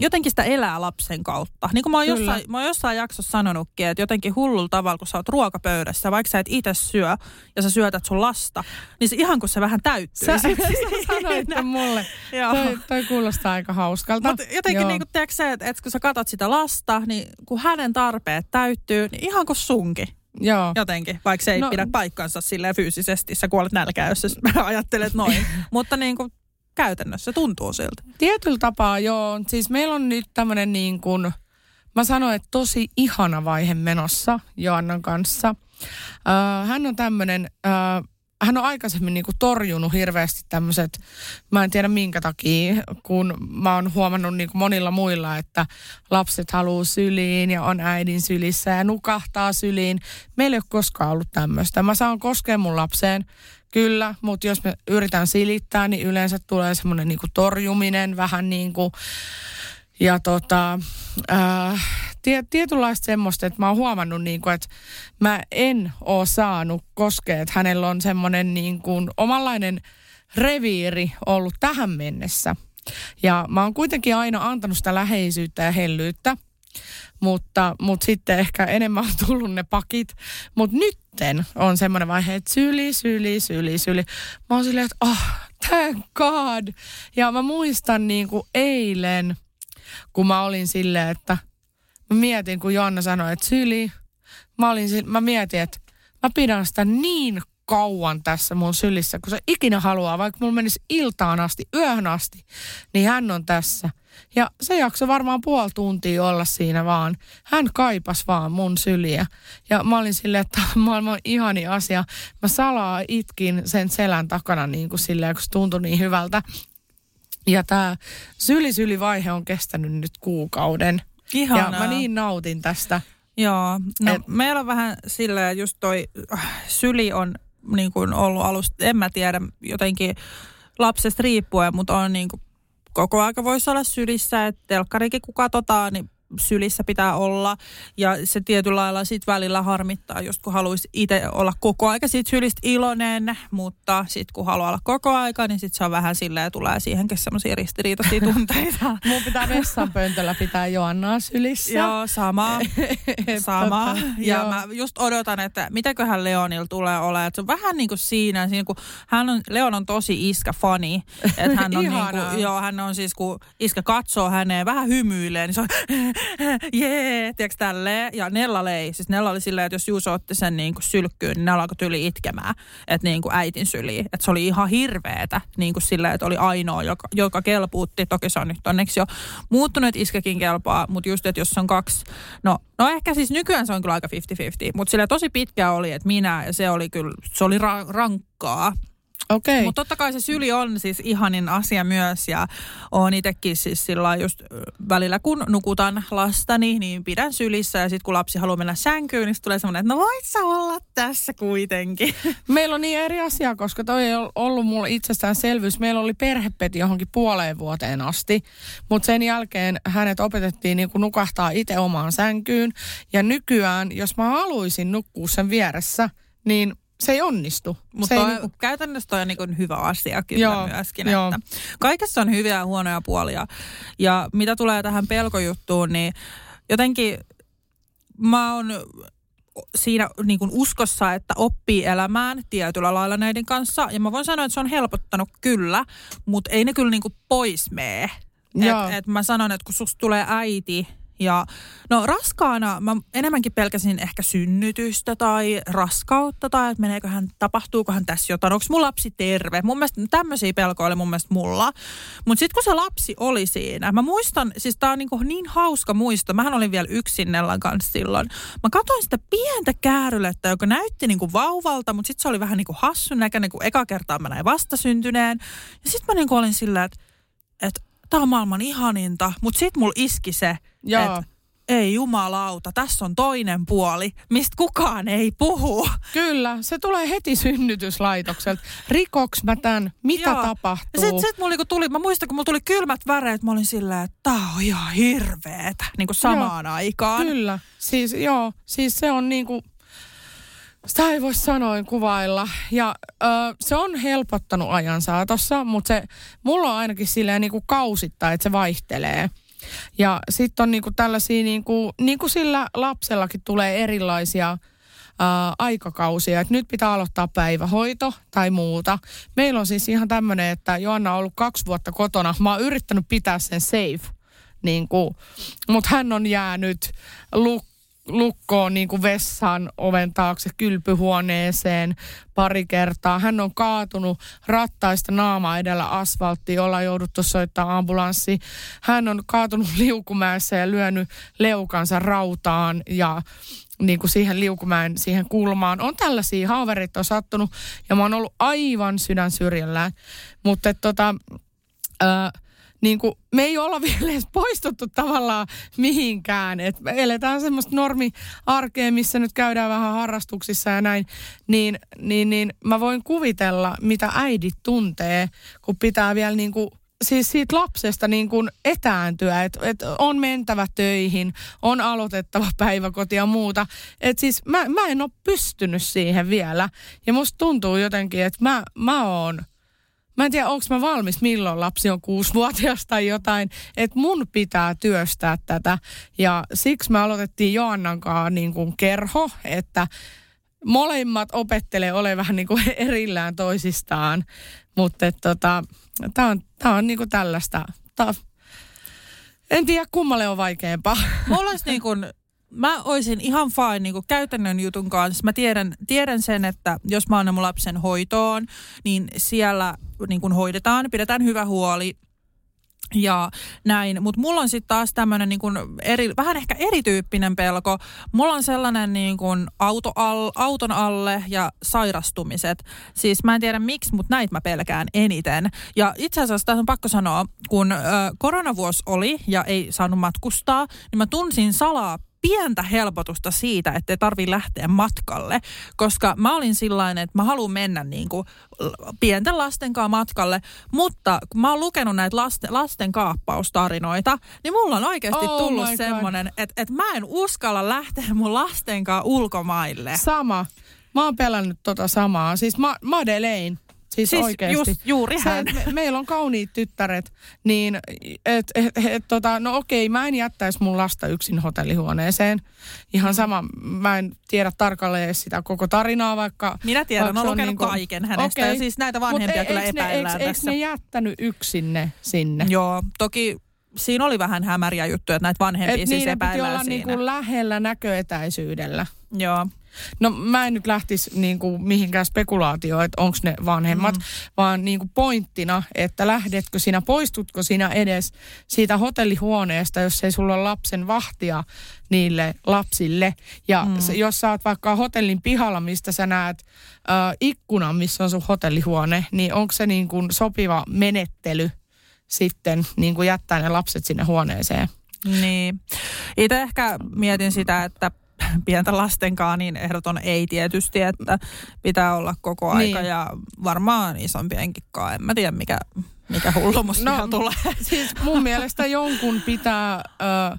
jotenkin sitä elää lapsen kautta. Niin kuin mä oon, jossain, mä oon jossain jaksossa sanonutkin, että jotenkin hullulla tavalla, kun sä oot ruokapöydässä, vaikka sä et itse syö ja sä syötät sun lasta, niin se ihan kun se vähän täyttyy. Sä, sä sanoit mulle. toi, toi kuulostaa aika hauskalta. Mutta jotenkin niin kuin, se, että, että kun sä katot sitä lasta, niin kun hänen tarpeet täyttyy, niin ihan kuin sunkin. Joo. Jotenkin, vaikka se ei no, pidä paikkansa silleen fyysisesti. Sä kuolet nälkää, jos sä ajattelet noin. Mutta niin kuin käytännössä tuntuu siltä. Tietyllä tapaa joo. Siis meillä on nyt tämmöinen niin kuin, mä sanoin, että tosi ihana vaihe menossa Joannan kanssa. Uh, hän on tämmöinen, uh, hän on aikaisemmin niin kuin torjunut hirveästi tämmöiset, mä en tiedä minkä takia, kun mä oon huomannut niin kuin monilla muilla, että lapset haluaa syliin ja on äidin sylissä ja nukahtaa syliin. Meillä ei ole koskaan ollut tämmöistä. Mä saan koskea mun lapseen, kyllä, mutta jos me yritän silittää, niin yleensä tulee semmoinen niin kuin torjuminen, vähän niin kuin ja tota, äh, tie, tietynlaista semmoista, että mä oon huomannut, niin kuin, että mä en oo saanut koskea, että hänellä on semmoinen niin kuin omanlainen reviiri ollut tähän mennessä. Ja mä oon kuitenkin aina antanut sitä läheisyyttä ja hellyyttä, mutta, mutta sitten ehkä enemmän on tullut ne pakit. Mutta nytten on semmoinen vaihe, että syli, syli, syli, syli. Mä oon silleen, että oh, thank God. Ja mä muistan niin kuin eilen – kun mä olin silleen, että mä mietin, kun Joanna sanoi, että syli, mä, olin, mä mietin, että mä pidän sitä niin kauan tässä mun sylissä, kun se ikinä haluaa, vaikka mulla menisi iltaan asti, yöhön asti, niin hän on tässä. Ja se jakso varmaan puoli tuntia olla siinä vaan. Hän kaipas vaan mun syliä. Ja mä olin silleen, että tämä on maailman ihani asia. Mä salaa itkin sen selän takana niin kuin silleen, kun se tuntui niin hyvältä. Ja tämä syli-syli-vaihe on kestänyt nyt kuukauden. Ihanaa. Ja mä niin nautin tästä. Joo, no Et, meillä on vähän silleen, just toi äh, syli on niin kuin ollut alusta, en mä tiedä, jotenkin lapsesta riippuen, mutta on niin kuin koko aika voisi olla sylissä, että telkkarikin kun katsotaan, niin sylissä pitää olla. Ja se tietyllä lailla sitten välillä harmittaa, just kun haluaisi itse olla koko aika siitä sylistä iloinen, mutta sitten kun haluaa olla koko aika, niin sitten se on vähän silleen, ja tulee siihenkin semmoisia ristiriitaisia tunteita. Mun pitää vessanpöntöllä pitää Joannaa sylissä. Joo, sama. sama. ja joo. mä just odotan, että mitäköhän Leonil tulee olemaan. Se on vähän niin kuin siinä, siinä kun hän on, Leon on tosi iskä-fani. Että hän on, niin kuin, joo, hän on siis, kun iskä katsoo häneen, vähän hymyilee, niin se on jee, tiedätkö tälleen. Ja Nella lei, siis Nella oli silleen, että jos Juuso otti sen niin kuin sylkkyyn, niin Nella alkoi tyli itkemään, että niin kuin äitin syliin. Että se oli ihan hirveetä, niin kuin silleen, että oli ainoa, joka, joka kelpuutti. Toki se on nyt onneksi jo muuttunut, että iskäkin kelpaa, mutta just, että jos on kaksi, no, no ehkä siis nykyään se on kyllä aika 50-50, mutta sille tosi pitkä oli, että minä, ja se oli kyllä, se oli ra- rankkaa. Okay. Mutta totta kai se syli on siis ihanin asia myös ja on itsekin siis sillä just välillä kun nukutan lastani, niin pidän sylissä ja sitten kun lapsi haluaa mennä sänkyyn, niin tulee semmoinen, että no voit sä olla tässä kuitenkin. Meillä on niin eri asia, koska toi ei ollut mulle itsestäänselvyys. Meillä oli perhepeti johonkin puoleen vuoteen asti, mutta sen jälkeen hänet opetettiin niin kuin nukahtaa itse omaan sänkyyn ja nykyään, jos mä haluaisin nukkua sen vieressä, niin se ei onnistu. Mutta niinku... käytännössä toi on niinku hyvä asia kyllä joo, myöskin. Joo. Että kaikessa on hyviä ja huonoja puolia. Ja mitä tulee tähän pelkojuttuun, niin jotenkin mä oon siinä niin kuin uskossa, että oppii elämään tietyllä lailla näiden kanssa. Ja mä voin sanoa, että se on helpottanut kyllä, mutta ei ne kyllä niin kuin pois mene. Et, et mä sanon, että kun susta tulee äiti, ja no raskaana mä enemmänkin pelkäsin ehkä synnytystä tai raskautta tai että meneeköhän, tapahtuukohan tässä jotain, onko mun lapsi terve. Mun mielestä tämmöisiä pelkoja oli mun mielestä mulla. Mutta sitten kun se lapsi oli siinä, mä muistan, siis tää on niin, niin hauska muisto. Mähän olin vielä yksin Nellan kanssa silloin. Mä katsoin sitä pientä käärylettä, joka näytti niin kuin vauvalta, mutta sitten se oli vähän niin kuin hassun näköinen, kun eka kertaa mä näin vastasyntyneen. Ja sitten mä niin kuin olin silleen, että, että tämä on maailman ihaninta. Mutta sitten mulla iski se, että ei jumalauta, tässä on toinen puoli, mistä kukaan ei puhu. Kyllä, se tulee heti synnytyslaitokselta. Rikoks mä tämän? Mitä Joo. tapahtuu? Sitten sit mulla niinku tuli, mä muistan, kun mulla tuli kylmät väreet, mä olin silleen, että tää on ihan hirveetä, niin kuin samaan joo, aikaan. Kyllä, siis joo, siis se on niinku, sitä ei voi sanoin kuvailla. Ja ö, se on helpottanut ajan saatossa, mutta se, mulla on ainakin silleen niinku kausittain, että se vaihtelee. Ja sitten on niinku tällaisia, niinku, niin kuin sillä lapsellakin tulee erilaisia ää, aikakausia, että nyt pitää aloittaa päivähoito tai muuta. Meillä on siis ihan tämmöinen, että Joanna on ollut kaksi vuotta kotona. Mä oon yrittänyt pitää sen safe, niin kuin, mutta hän on jäänyt luk lukkoon niin kuin vessan oven taakse kylpyhuoneeseen pari kertaa. Hän on kaatunut rattaista naama edellä asfalttiin, ollaan jouduttu soittaa ambulanssi. Hän on kaatunut liukumäessä ja lyönyt leukansa rautaan ja niin kuin siihen liukumäen, siihen kulmaan. On tällaisia haaverit on sattunut ja mä oon ollut aivan sydän syrjällään. Mutta tota, ää, niin kuin, me ei olla vielä edes poistuttu tavallaan mihinkään. Et me eletään semmoista normi-arkea, missä nyt käydään vähän harrastuksissa ja näin. Niin, niin, niin mä voin kuvitella, mitä äidit tuntee, kun pitää vielä niin kuin siis siitä lapsesta niin kuin etääntyä, että et on mentävä töihin, on aloitettava päiväkoti ja muuta. Että siis mä, mä en ole pystynyt siihen vielä. Ja musta tuntuu jotenkin, että mä, mä oon Mä en tiedä, onko mä valmis, milloin lapsi on kuusivuotias tai jotain. Että mun pitää työstää tätä. Ja siksi me aloitettiin Joannan kanssa niin kuin kerho, että molemmat opettelee ole vähän niin kuin erillään toisistaan. Mutta tota, tämä on, tää on niin kuin tällaista. Tää, en tiedä, kummalle on vaikeampaa. Mulla olisi niin kuin mä olisin ihan fine niin käytännön jutun kanssa. Mä tiedän, tiedän sen, että jos mä annan mun lapsen hoitoon, niin siellä niin kuin hoidetaan, pidetään hyvä huoli ja näin. Mutta mulla on sitten taas tämmöinen niin vähän ehkä erityyppinen pelko. Mulla on sellainen niin kuin auto al, auton alle ja sairastumiset. Siis mä en tiedä miksi, mutta näitä mä pelkään eniten. Ja itse asiassa tässä on pakko sanoa, kun ö, koronavuosi oli ja ei saanut matkustaa, niin mä tunsin salaa pientä helpotusta siitä, että ei tarvi lähteä matkalle, koska mä olin sillainen, että mä haluan mennä niin kuin pienten lasten kanssa matkalle, mutta kun mä oon lukenut näitä lasten, lasten kaappaustarinoita, niin mulla on oikeasti oh tullut semmoinen, että, että mä en uskalla lähteä mun lasten kanssa ulkomaille. Sama. Mä oon pelännyt tota samaa. Siis ma- Madeleine Siis, siis oikeasti. Just, juuri hän. Se, me, meillä on kauniit tyttäret, niin et, et, et, tota, no okei, mä en jättäisi mun lasta yksin hotellihuoneeseen. Ihan sama, mä en tiedä tarkalleen sitä koko tarinaa, vaikka... Minä tiedän, olen lukenut niin kuin, kaiken hänestä okay. ja siis näitä vanhempia Mut kyllä epäillään ne, tässä. Eikö ne jättänyt yksinne sinne? Joo, toki siinä oli vähän hämäriä juttuja, että näitä vanhempia Et siis epäillään olla siinä. Niin kuin lähellä näköetäisyydellä. Joo. No mä en nyt lähtisi niin kuin mihinkään spekulaatioon, että onko ne vanhemmat, mm. vaan niin kuin pointtina, että lähdetkö sinä, poistutko sinä edes siitä hotellihuoneesta, jos ei sulla ole lapsen vahtia niille lapsille. Ja mm. jos sä oot vaikka hotellin pihalla, mistä sä näet äh, ikkunan, missä on sun hotellihuone, niin onko se niin kuin sopiva menettely sitten niin kuin jättää ne lapset sinne huoneeseen? Niin. Itse ehkä mietin sitä, että pientä lastenkaan, niin ehdoton ei tietysti, että pitää olla koko aika niin. ja varmaan isompienkin kanssa. En mä tiedä, mikä, mikä hullumus no, tulee. Siis mun mielestä jonkun pitää ö,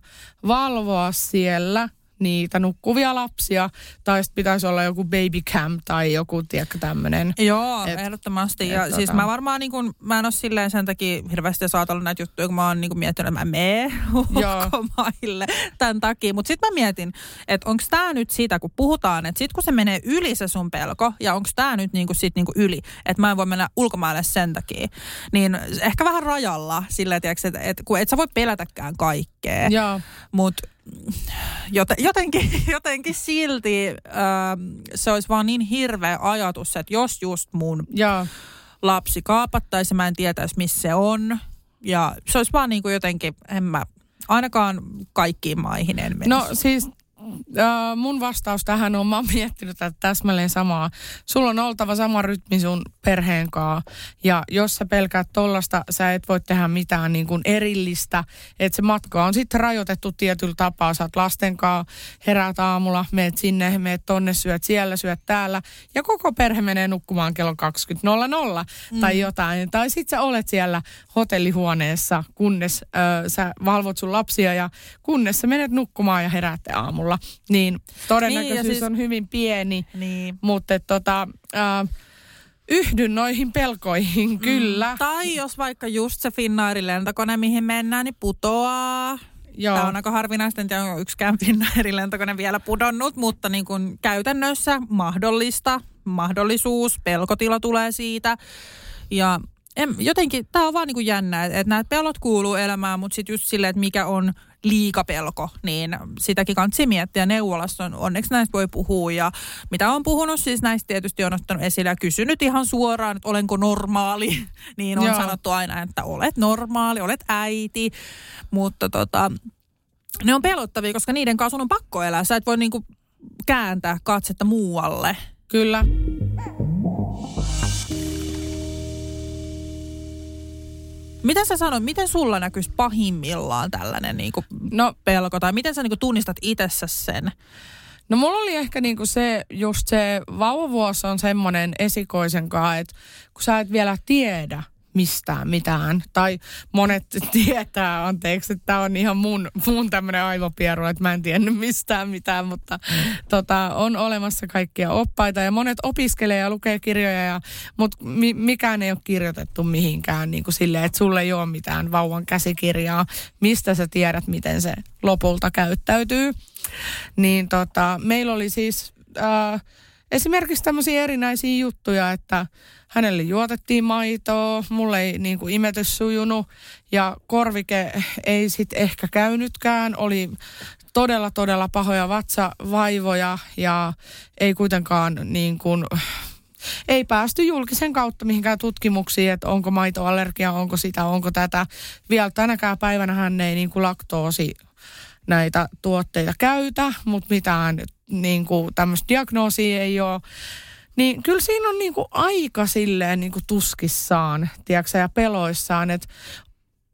valvoa siellä – niitä nukkuvia lapsia, tai sitten pitäisi olla joku baby cam tai joku, tiedätkö, tämmöinen. Joo, et, ehdottomasti. Ja et, siis tota... mä varmaan niin kun, mä en ole silleen sen takia hirveästi saatella näitä juttuja, kun mä oon niin miettinyt, että mä menen ulkomaille tämän takia. Mutta sitten mä mietin, että onko tämä nyt sitä, kun puhutaan, että sitten kun se menee yli se sun pelko, ja onko tämä nyt niin sit niin yli, että mä en voi mennä ulkomaille sen takia, niin ehkä vähän rajalla silleen, että et, kun et sä voi pelätäkään kaikkea. Mutta jotenkin, jotenkin silti äh, se olisi vaan niin hirveä ajatus, että jos just mun ja. lapsi kaapattaisi, mä en tietäisi missä se on. Ja se olisi vaan niin kuin jotenkin, en mä, ainakaan kaikkiin maihin en menisi. No siis äh, mun vastaus tähän on, mä oon miettinyt tätä täsmälleen samaa. Sulla on oltava sama rytmi sun perheen kanssa. Ja jos sä pelkäät tollasta, sä et voi tehdä mitään niin kuin erillistä. Että se matka on sitten rajoitettu tietyllä tapaa. Sä oot lasten kanssa, heräät aamulla, meet sinne, meet tonne, syöt siellä, syöt täällä. Ja koko perhe menee nukkumaan kello 20.00 mm. tai jotain. Tai sit sä olet siellä hotellihuoneessa, kunnes äh, sä valvot sun lapsia ja kunnes sä menet nukkumaan ja heräätte aamulla niin todennäköisyys niin, siis, on hyvin pieni. Niin. Mutta tota, äh, yhdyn noihin pelkoihin, mm. kyllä. Tai jos vaikka just se Finnairin lentokone, mihin mennään, niin putoaa. Joo. Tämä on aika harvinaista, että onko yksikään Finnairin lentokone vielä pudonnut, mutta niin kuin käytännössä mahdollista, mahdollisuus, pelkotila tulee siitä. Ja en, jotenkin tämä on vaan niin kuin jännä, että, että nämä pelot kuuluu elämään, mutta sitten just silleen, että mikä on liikapelko, niin sitäkin kansi miettiä. Neuvolassa on, onneksi näistä voi puhua ja mitä on puhunut, siis näistä tietysti on ottanut esille ja kysynyt ihan suoraan, että olenko normaali, niin on Joo. sanottu aina, että olet normaali, olet äiti, mutta tota, ne on pelottavia, koska niiden kanssa on pakko elää. Sä et voi niinku kääntää katsetta muualle. Kyllä. Mitä sä sanoit, miten sulla näkyisi pahimmillaan tällainen niin kuin no, pelko, tai miten sä niin kuin tunnistat itsessä sen? No mulla oli ehkä niinku se, just se vauvavuosi on semmoinen esikoisen kanssa, että kun sä et vielä tiedä, mistään mitään. Tai monet tietää, anteeksi, että tämä on ihan mun, mun tämmöinen aivopieru, että mä en tiennyt mistään mitään, mutta tota, on olemassa kaikkia oppaita ja monet opiskelee ja lukee kirjoja, ja, mutta mi, mikään ei ole kirjoitettu mihinkään niin kuin silleen, että sulle ei ole mitään vauvan käsikirjaa, mistä sä tiedät, miten se lopulta käyttäytyy. Niin tota, meillä oli siis... Äh, esimerkiksi tämmöisiä erinäisiä juttuja, että hänelle juotettiin maitoa, mulle ei niin kuin imetys sujunut ja korvike ei sitten ehkä käynytkään, oli todella todella pahoja vatsavaivoja ja ei kuitenkaan niin kuin, ei päästy julkisen kautta mihinkään tutkimuksiin, että onko maitoallergia, onko sitä, onko tätä. Vielä tänäkään päivänä hän ei niin kuin laktoosi näitä tuotteita käytä, mutta mitään niin kuin tämmöistä diagnoosia ei ole. Niin kyllä siinä on niin kuin aika silleen niin kuin tuskissaan, tiedätkö, ja peloissaan, että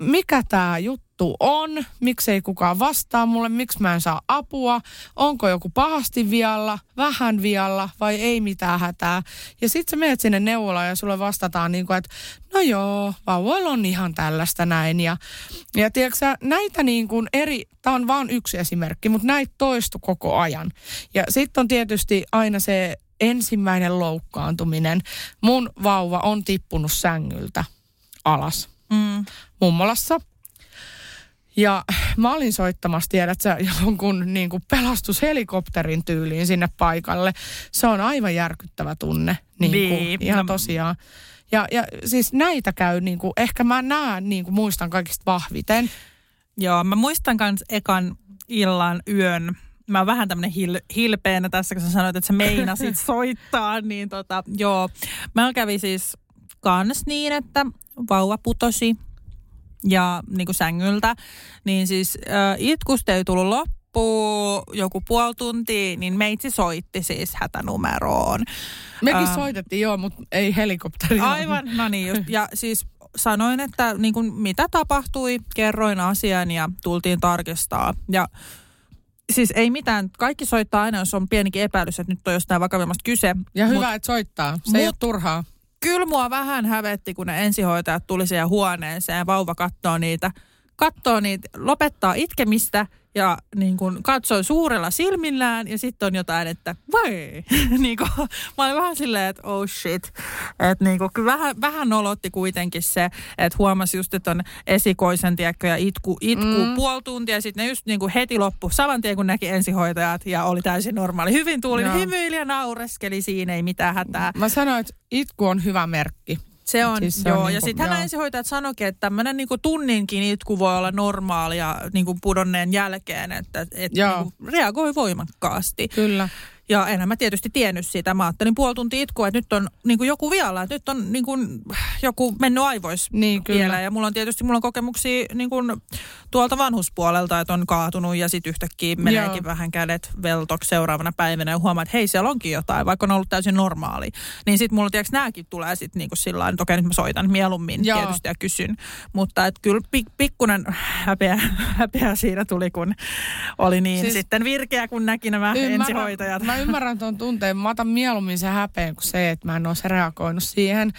mikä tämä juttu on, miksei kukaan vastaa mulle, miksi mä en saa apua, onko joku pahasti vialla, vähän vialla vai ei mitään hätää. Ja sitten sä menet sinne neuvolaan ja sulle vastataan niin kuin, että no joo, vauvoilla on ihan tällaista näin. Ja, ja tiedätkö näitä niin kuin eri, tämä on vain yksi esimerkki, mutta näitä toistu koko ajan. Ja sitten on tietysti aina se ensimmäinen loukkaantuminen. Mun vauva on tippunut sängyltä alas mm. mummolassa. Ja mä olin soittamassa, tiedät sä, jonkun niin kuin pelastushelikopterin tyyliin sinne paikalle. Se on aivan järkyttävä tunne. Niin kuin, niin. Ihan no. tosiaan. Ja, ja siis näitä käy, niin kuin, ehkä mä näen, niin kuin muistan kaikista vahviten. Joo, mä muistan kans ekan illan yön. Mä oon vähän tämmönen hil, hilpeänä tässä, kun sä sanoit, että sä meinasit soittaa. Niin tota, joo, mä kävi siis kans niin, että vauva putosi ja niin kuin sängyltä, niin siis äh, itkusta ei tullut loppuun joku puoli tuntia, niin meitsi soitti siis hätänumeroon. Mekin äh, soitettiin joo, mutta ei helikopteri. Aivan, no niin just. Ja siis sanoin, että niin kuin, mitä tapahtui, kerroin asian ja tultiin tarkistaa. Ja siis ei mitään, kaikki soittaa aina, jos on pienikin epäilys, että nyt on jostain vakavimmasta kyse. Ja mut, hyvä, että soittaa. Se mut, ei ole turhaa kyllä mua vähän hävetti, kun ne ensihoitajat tuli siihen huoneeseen. Vauva katsoo niitä, katsoo niitä, lopettaa itkemistä ja niin kuin katsoi suurella silmillään ja sitten on jotain, että vai? niin kuin, mä olin vähän silleen, että oh shit. Että niin kuin, vähän, vähän nolotti kuitenkin se, että huomasi just, että on esikoisen tiedätkö, ja itku, itku mm. puoli tuntia ja sitten ne just niin kuin heti loppu saman tien, kun näki ensihoitajat ja oli täysin normaali. Hyvin tuuli, hymyili ja naureskeli, siinä ei mitään hätää. Mä sanoin, että itku on hyvä merkki. Se on, siis se joo. On ja niinku, sitten hän ensihoitajat sanoikin, että tämmöinen niinku tunninkin itku voi olla normaalia niinku pudonneen jälkeen, että et niinku reagoi voimakkaasti. Kyllä. Ja enhän mä tietysti tiennyt sitä. Mä ajattelin puoli tuntia itkua, että nyt on niin kuin joku vialla, että nyt on niin kuin joku mennyt aivois niin, kyllä. vielä. Ja mulla on tietysti mulla on kokemuksia niin kuin tuolta vanhuspuolelta, että on kaatunut ja sitten yhtäkkiä meneekin Joo. vähän kädet veltoksi seuraavana päivänä ja huomaa, että hei siellä onkin jotain, vaikka on ollut täysin normaali. Niin sitten mulla tiedätkö nämäkin tulee sitten niin kuin sillä tavalla, että okei nyt mä soitan mieluummin Joo. tietysti ja kysyn. Mutta että kyllä pik- pikkunen häpeä, häpeä siinä tuli, kun oli niin siis, sitten virkeä, kun näki nämä ymmärrän, ensihoitajat. Mä ymmärrän tuon tunteen. Mä otan mieluummin se häpeen kuin se, että mä en olisi reagoinut siihen.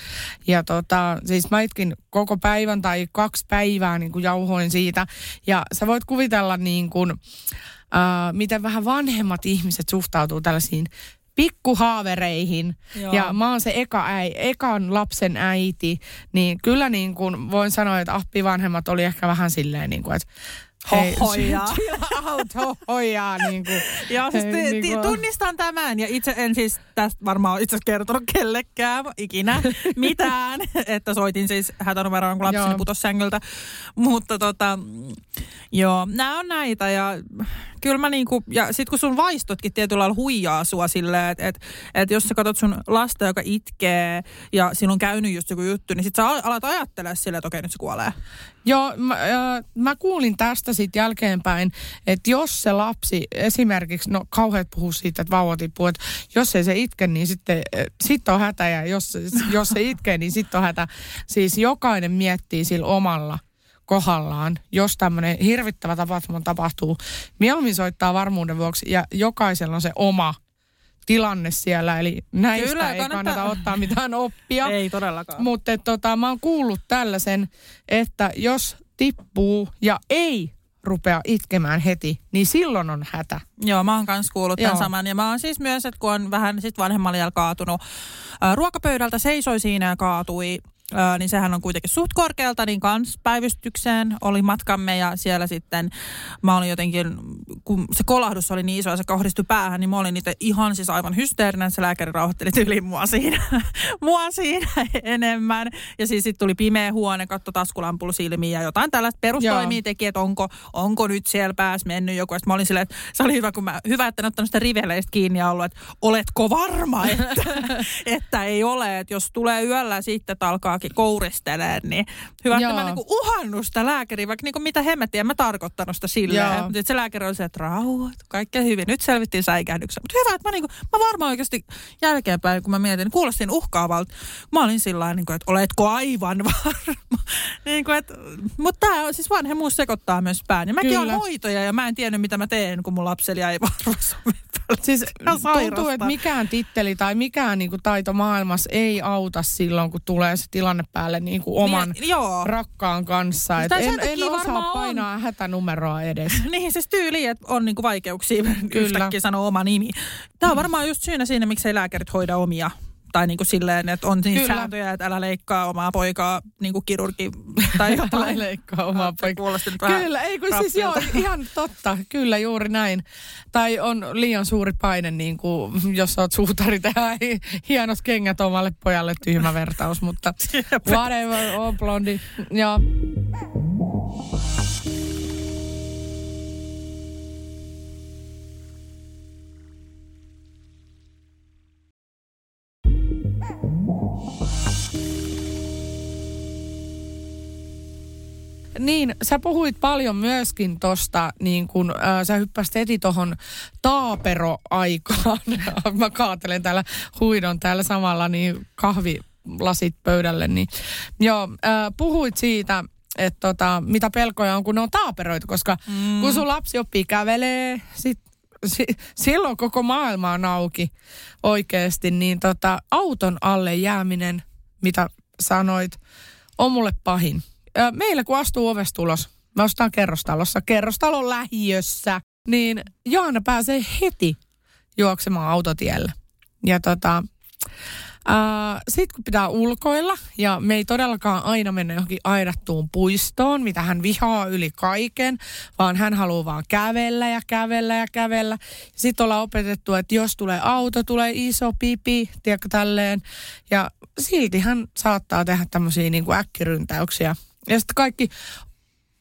Ja tota, siis mä itkin koko päivän tai kaksi päivää niin kuin jauhoin siitä. Ja sä voit kuvitella niin kuin, äh, miten vähän vanhemmat ihmiset suhtautuu tällaisiin pikkuhaavereihin. Joo. Ja mä oon se eka äi, ekan lapsen äiti, niin kyllä niin kuin voin sanoa, että appivanhemmat oli ehkä vähän silleen, niin kuin, että hohoja. out, hohoja. Niin kuin, ja siis hei, niin kuin. tunnistan tämän ja itse en siis tästä varmaan itse kertonut kellekään ikinä mitään, että soitin siis hätänumeroon, kun lapseni putosi sängyltä. Mutta tota, joo, nämä on näitä ja kyllä mä niinku, ja sit kun sun vaistotkin tietyllä lailla huijaa sua silleen, että et, et jos sä katsot sun lasta, joka itkee ja silloin on käynyt just joku juttu, niin sit sä alat ajattelemaan silleen, että okei, nyt se kuolee. Joo, mä, äh, mä kuulin tästä sitten jälkeenpäin, että jos se lapsi esimerkiksi, no kauheat puhuu siitä, että vauva tippuu, että jos ei se itke, niin sitten sit on hätä ja jos, jos se itkee, niin sitten on hätä. Siis jokainen miettii sillä omalla kohdallaan, jos tämmöinen hirvittävä tapahtuma tapahtuu. Mieluummin soittaa varmuuden vuoksi ja jokaisella on se oma tilanne siellä, eli näistä Kyllä, ei kannata, kannata ottaa mitään oppia. ei todellakaan. Mutta tota, mä oon kuullut tällaisen, että jos tippuu ja ei rupea itkemään heti, niin silloin on hätä. Joo, mä oon kanssa kuullut Joo. tämän saman. Ja mä oon siis myös, että kun on vähän sit vanhemmalla kaatunut ruokapöydältä, seisoi siinä ja kaatui Öö, niin sehän on kuitenkin suht korkealta, niin kans päivystykseen oli matkamme ja siellä sitten mä olin jotenkin, kun se kolahdus oli niin iso ja se kohdistui päähän, niin mä olin niitä ihan siis aivan hysteerinen, se lääkäri rauhoitteli tyyliin mua siinä, mua siinä enemmän. Ja siis sitten tuli pimeä huone, katto taskulampulla silmiin ja jotain tällaista perustoimia teki, että onko, onko nyt siellä pääs mennyt joku. Ja mä olin silleen, että se oli hyvä, kun mä, hyvä, että en ottanut sitä riveleistä kiinni ja ollut, että oletko varma, että, että ei ole, että jos tulee yöllä sitten, että alkaa alkaakin kouristelee, niin hyvä, että mä niinku uhannut sitä lääkäriä, vaikka niinku mitä hemmettiä, en mä tarkoittanut sitä silleen. Mutta se lääkäri oli se, että rauhoit, kaikkea hyvin. Nyt selvittiin säikähdyksen. Mutta hyvä, että mä, niinku, mä varmaan oikeasti jälkeenpäin, kun mä mietin, niin kuulostin uhkaavalta. Mä olin sillä niin että oletko aivan varma. niin kuin, että, mutta tämä siis vanhemmuus sekoittaa myös pään. Ja mäkin olen hoitoja ja mä en tiennyt, mitä mä teen, kun mun lapseli ei varmasti Siis tuntuu, että mikään titteli tai mikään niin kuin taito maailmassa ei auta silloin, kun tulee se tilanne päälle niin kuin oman niin, joo. rakkaan kanssa. Et en, en osaa painaa on. hätänumeroa edes. niin, siis tyyli, että on niin kuin vaikeuksia Kyllä. yhtäkkiä sanoa oma nimi. Tämä on varmaan just syynä siinä, miksei lääkärit hoida omia tai niin kuin silleen, että on niin sääntöjä, että älä leikkaa omaa poikaa niin kuin kirurgi tai jotain. älä leikkaa omaa poikaa. Kyllä, ei kun siis joo, ihan totta. Kyllä, juuri näin. Tai on liian suuri paine, niin kuin, jos oot suutari, tehdä hienot kengät omalle pojalle, tyhmä vertaus, mutta whatever, on blondi. Ja Niin, sä puhuit paljon myöskin tosta, niin kun äh, sä hyppäsit heti tohon taaperoaikaan. Mä kaatelen täällä, huidon täällä samalla niin kahvilasit pöydälle. Niin. Joo, äh, puhuit siitä, että tota, mitä pelkoja on, kun ne on taaperoita, koska mm. kun sun lapsi oppii kävelee, sit si, silloin koko maailma on auki oikeasti, niin tota, auton alle jääminen, mitä sanoit, on mulle pahin meillä kun astuu ovesta ulos, me ostaan kerrostalossa, kerrostalon lähiössä, niin Jaana pääsee heti juoksemaan autotielle. Ja tota, sitten kun pitää ulkoilla, ja me ei todellakaan aina mennä johonkin aidattuun puistoon, mitä hän vihaa yli kaiken, vaan hän haluaa vaan kävellä ja kävellä ja kävellä. Sitten ollaan opetettu, että jos tulee auto, tulee iso pipi, tiedätkö tälleen. Ja silti hän saattaa tehdä tämmöisiä niin kuin äkkiryntäyksiä ja sitten kaikki,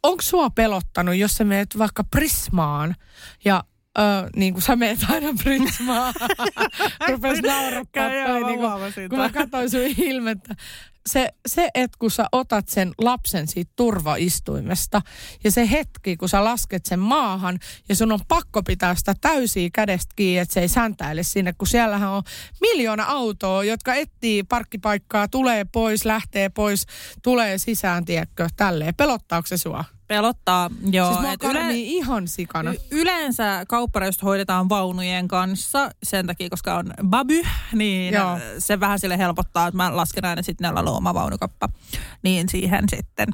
onko sua pelottanut, jos sä meet vaikka Prismaan ja Öö, niin kuin sä meet aina Prismaan. Rupes naurattaa. Niin kun mä katsoin sun ilmettä se, se, että kun sä otat sen lapsen siitä turvaistuimesta ja se hetki, kun sä lasket sen maahan ja sun on pakko pitää sitä täysiä kädestä kiinni, että se ei säntäile sinne, kun siellähän on miljoona autoa, jotka etsii parkkipaikkaa, tulee pois, lähtee pois, tulee sisään, tiedätkö, tälleen. Pelottaako se sua? Pelottaa, joo. Siis et yle- ihan sikana. Y- yleensä kauppareista hoidetaan vaunujen kanssa sen takia, koska on baby, niin joo. se vähän sille helpottaa, että mä lasken aina sitten näillä oma vaunukappa. Niin siihen sitten.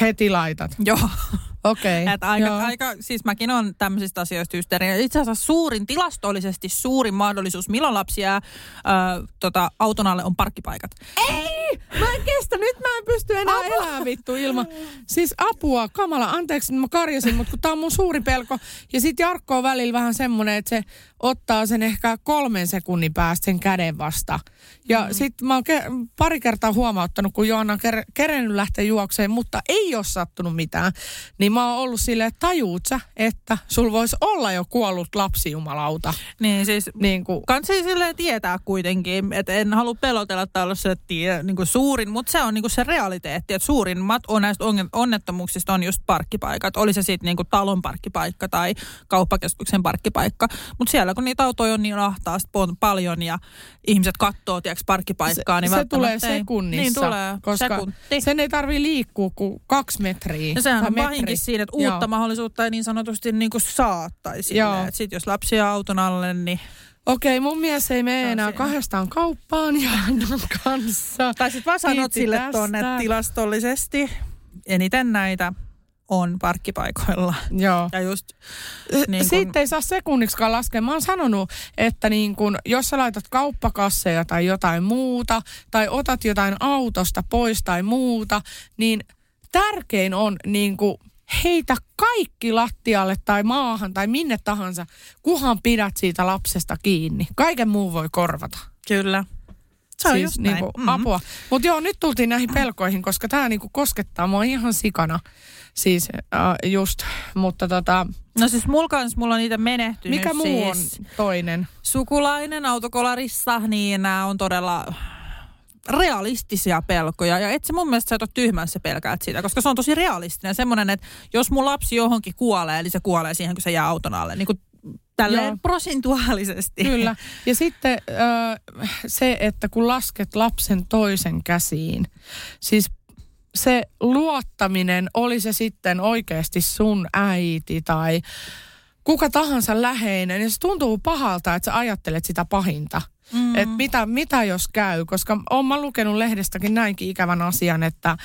Heti laitat? Joo. Okei. Okay, aika, aika, siis mäkin on tämmöisistä asioista hysteerinen. Itse asiassa suurin, tilastollisesti suurin mahdollisuus, milloin lapsi jää ö, tota, auton alle, on parkkipaikat. Ei! Mä en kestä, nyt mä en pysty enää apua. elämään vittu ilman. Siis apua, kamala, anteeksi, mä karjasin, mutta kun tää on mun suuri pelko. Ja sit Jarkko on välillä vähän semmonen, että se ottaa sen ehkä kolmen sekunnin päästä sen käden vasta. Ja mm. sit mä oon ke- pari kertaa huomauttanut, kun Joanna on ker- kerennyt lähteä juokseen, mutta ei ole sattunut mitään. Niin mä oon ollut silleen, että tajuut sä, että sul voisi olla jo kuollut lapsi jumalauta. Niin siis niin kuin. kansi silleen tietää kuitenkin, että en halua pelotella, se tie, niin kuin suurin, mutta se on niin kuin se realiteetti. että suurimmat on näistä onnettomuuksista on just parkkipaikat. Oli se sitten niinku talon parkkipaikka tai kauppakeskuksen parkkipaikka. Mutta siellä kun niitä autoja on niin ahtaasti paljon ja ihmiset katsoo tiedätkö, parkkipaikkaa, niin se, se tulee sekunnissa. Niin tulee, koska sekunti. sen ei tarvii liikkua kuin kaksi metriä. Ja sehän on pahinkin siinä, että uutta Joo. mahdollisuutta ei niin sanotusti niin kuin saattaisi. Sitten jos lapsia auton alle, niin... Okei, mun mies ei mene enää kahdestaan kauppaan ja kanssa. Tai sitten vaan sanot sille tuonne tilastollisesti. Eniten näitä on parkkipaikoilla. Joo. Ja just, niin kun... Sitten ei saa sekunniksikaan laskea. Mä oon sanonut, että niin kun, jos sä laitat kauppakasseja tai jotain muuta, tai otat jotain autosta pois tai muuta, niin tärkein on niin heitä kaikki lattialle tai maahan tai minne tahansa, kuhan pidät siitä lapsesta kiinni. Kaiken muu voi korvata. Kyllä. Se on siis just niinku, mm-hmm. apua. Mutta joo, nyt tultiin näihin pelkoihin, koska tämä niinku koskettaa mua ihan sikana. Siis äh, just, mutta tota... No siis mulla kans, mulla on niitä menehtynyt Mikä muu siis on toinen? Sukulainen autokolarissa, niin nämä on todella realistisia pelkoja. Ja et se mun mielestä sä et ole tyhmä, jos sä pelkäät sitä, koska se on tosi realistinen. Semmoinen, että jos mun lapsi johonkin kuolee, eli se kuolee siihen, kun se jää auton alle. Niin kuin tälleen Joo. prosentuaalisesti. Kyllä. Ja sitten äh, se, että kun lasket lapsen toisen käsiin, siis se luottaminen, oli se sitten oikeasti sun äiti tai kuka tahansa läheinen, niin se tuntuu pahalta, että sä ajattelet sitä pahinta. Mm. Että mitä, mitä jos käy, koska olen mä lukenut lehdestäkin näinkin ikävän asian, että,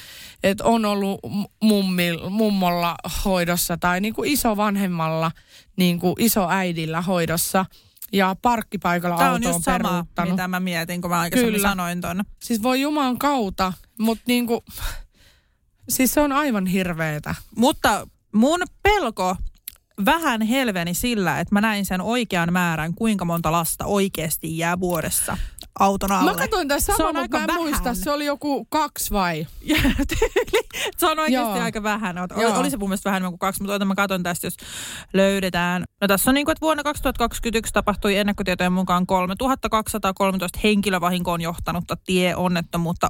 että on ollut mummil, mummolla hoidossa tai niin kuin isovanhemmalla, niin kuin isoäidillä hoidossa ja parkkipaikalla Tämä auto on, just on sama, mitä mä mietin, kun mä aikaisemmin Kyllä. sanoin ton. Siis voi Jumalan kautta, mutta niin kuin, siis se on aivan hirveetä. Mutta mun pelko vähän helveni sillä, että mä näin sen oikean määrän, kuinka monta lasta oikeasti jää vuodessa auton alle. Mä katsoin tässä sama, mutta mä en vähän. muista, se oli joku kaksi vai? se on oikeasti Joo. aika vähän. Oli, oli se mun mielestä vähän kuin kaksi, mutta mä katson tästä, jos löydetään. No tässä on niin kuin, että vuonna 2021 tapahtui ennakkotietojen mukaan 3213 henkilövahinkoon johtanutta tieonnettomuutta.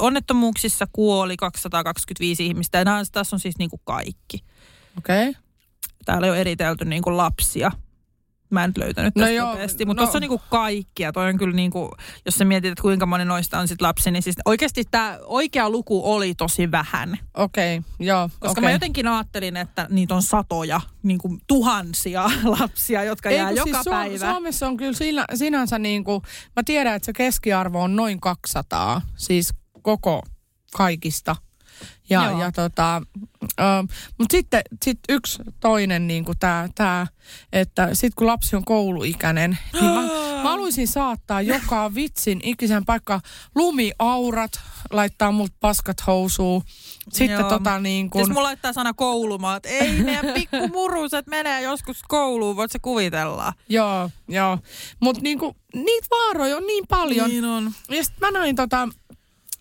onnettomuuksissa kuoli 225 ihmistä ja tässä on siis niin kuin kaikki. Okei. Okay täällä ei ole eritelty niin kuin lapsia. Mä en nyt löytänyt no tästä no nopeasti, mutta no. tuossa on niin kuin kaikkia. Toi on kyllä niin kuin, jos sä mietit, että kuinka moni noista on sit lapsi, niin siis oikeasti tämä oikea luku oli tosi vähän. Okei, okay, joo. Koska okay. mä jotenkin ajattelin, että niitä on satoja, niin kuin tuhansia lapsia, jotka Ei, jää siis joka Su- päivä. Suomessa on kyllä siinä, sinänsä niin kuin, mä tiedän, että se keskiarvo on noin 200, siis koko kaikista – ja, ja tota, mutta sitten sit yksi toinen niin tämä, tää, että sitten kun lapsi on kouluikäinen, niin mä, mä haluaisin saattaa joka vitsin ikisen paikka lumiaurat, laittaa mut paskat housuun. Sitten Joo. tota niin kun... Siis mulla laittaa sana koulumaat. Ei meidän pikkumuruset menee joskus kouluun, voit se kuvitella. Joo, joo. Mutta niinku, niitä vaaroja on niin paljon. Niin on. Ja sitten mä näin tota,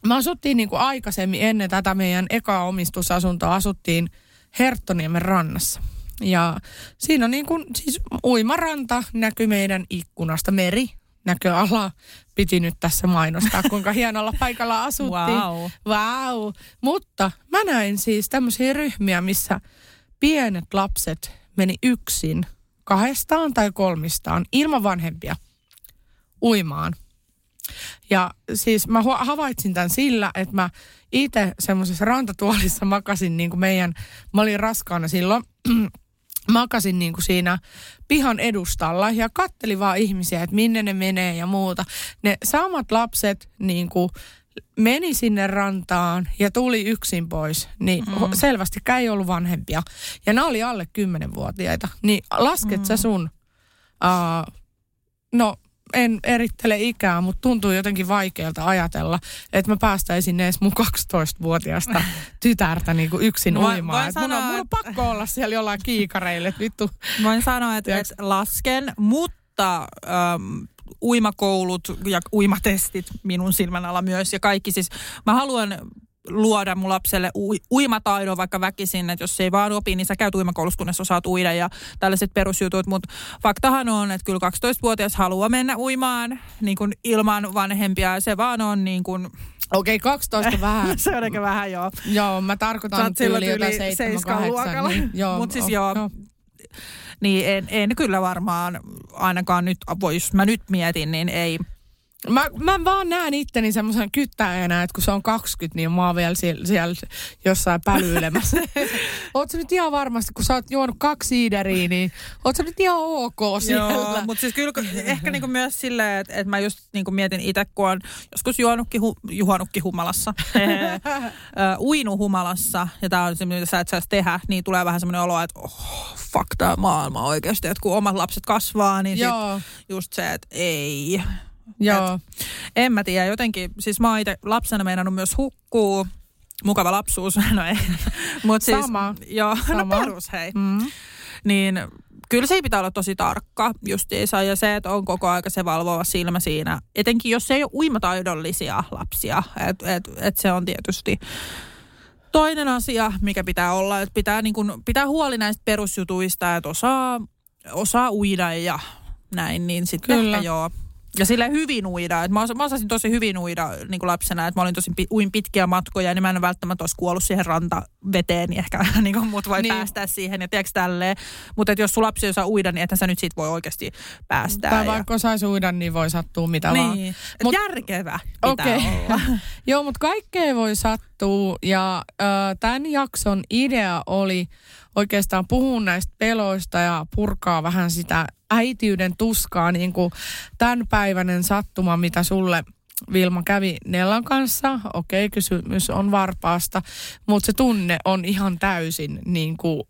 me asuttiin niin kuin aikaisemmin ennen tätä meidän ekaa omistusasuntoa, asuttiin Herttoniemen rannassa. Ja siinä on niin kuin, siis uimaranta näkyy meidän ikkunasta, meri näköala. Piti nyt tässä mainostaa, kuinka hienolla paikalla asuttiin. Wow. wow. Mutta mä näin siis tämmöisiä ryhmiä, missä pienet lapset meni yksin kahdestaan tai kolmistaan ilman vanhempia uimaan – ja siis mä havaitsin tämän sillä, että mä itse semmoisessa rantatuolissa makasin niin kuin meidän, mä olin raskaana silloin, makasin niin kuin siinä pihan edustalla ja katteli vaan ihmisiä, että minne ne menee ja muuta. Ne samat lapset niin kuin meni sinne rantaan ja tuli yksin pois, niin mm. selvästi ei ollut vanhempia. Ja nämä oli alle 10-vuotiaita. Niin lasket mm. sä sun, uh, no en erittele ikää, mutta tuntuu jotenkin vaikealta ajatella, että mä päästäisin edes mun 12-vuotiaasta tytärtä niin kuin yksin voin, uimaan. Voin sanoa, mulla, on, mulla on pakko olla siellä jollain kiikareille, vittu. Voin sanoa, että, että lasken, mutta... Um, uimakoulut ja uimatestit minun silmän alla myös ja kaikki siis. Mä haluan luoda mun lapselle ui, uimataidon vaikka väkisin, että jos se ei vaan opi, niin sä käyt uimakoulussa, kunnes osaat uida ja tällaiset perusjutut. Mutta faktahan on, että kyllä 12-vuotias haluaa mennä uimaan niin kuin ilman vanhempia. Se vaan on niin kuin, Okei, okay, 12 vähän. se on ehkä vähän joo. Joo, mä tarkoitan tyyli jotain 7 niin, Mutta siis joo, joo, niin en, en kyllä varmaan ainakaan nyt, vois, mä nyt mietin, niin ei, Mä, mä vaan näen itteni semmoisen kyttäjänä, että kun se on 20, niin mä oon vielä siellä, siellä jossain pälyilemässä. oot sä nyt ihan varmasti, kun sä oot juonut kaksi siideriä, niin oot sä nyt ihan ok siellä. Joo, mutta siis kyllä ehkä niinku myös silleen, että, että mä just niinku mietin itse, kun on joskus juonutkin, hu, juonutkin humalassa, uinu humalassa, ja tää on se, mitä sä et saisi tehdä, niin tulee vähän semmoinen olo, että oh, fuck tää maailma oikeasti, että kun omat lapset kasvaa, niin sit just se, että ei Joo. Et, en mä tiedä, jotenkin, siis mä oon itse lapsena meinannut myös hukkuu. Mukava lapsuus, no ei. Mut siis, Sama. Joo, no Sama. no perus hei. Mm. Niin kyllä se pitää olla tosi tarkka justiinsa ja se, että on koko aika se valvova silmä siinä. Etenkin jos se ei ole uimataidollisia lapsia, että et, et se on tietysti toinen asia, mikä pitää olla, että pitää, niin kun, pitää huoli näistä perusjutuista, että osaa, osaa uida ja näin, niin sitten ehkä joo, ja sille hyvin uida. Et mä, os, mä osasin tosi hyvin uida niin kuin lapsena, että mä olin tosi uin pitkiä matkoja, niin mä en välttämättä olisi kuollut siihen rantaveteen, niin ehkä niin kuin mut voi niin. päästä siihen ja tiedätkö tälleen. Mutta jos sun lapsi osaa uida, niin ethän sä nyt siitä voi oikeasti päästä. Tai vaikka osaisi uida, niin voi sattua mitä niin. vaan. Mut, järkevä Okei. Okay. Joo, mutta kaikkea voi sattua ja äh, tämän jakson idea oli oikeastaan puhua näistä peloista ja purkaa vähän sitä äitiyden tuskaa, niin kuin tämänpäiväinen sattuma, mitä sulle Vilma kävi Nellan kanssa. Okei, kysymys on varpaasta, mutta se tunne on ihan täysin niin kuin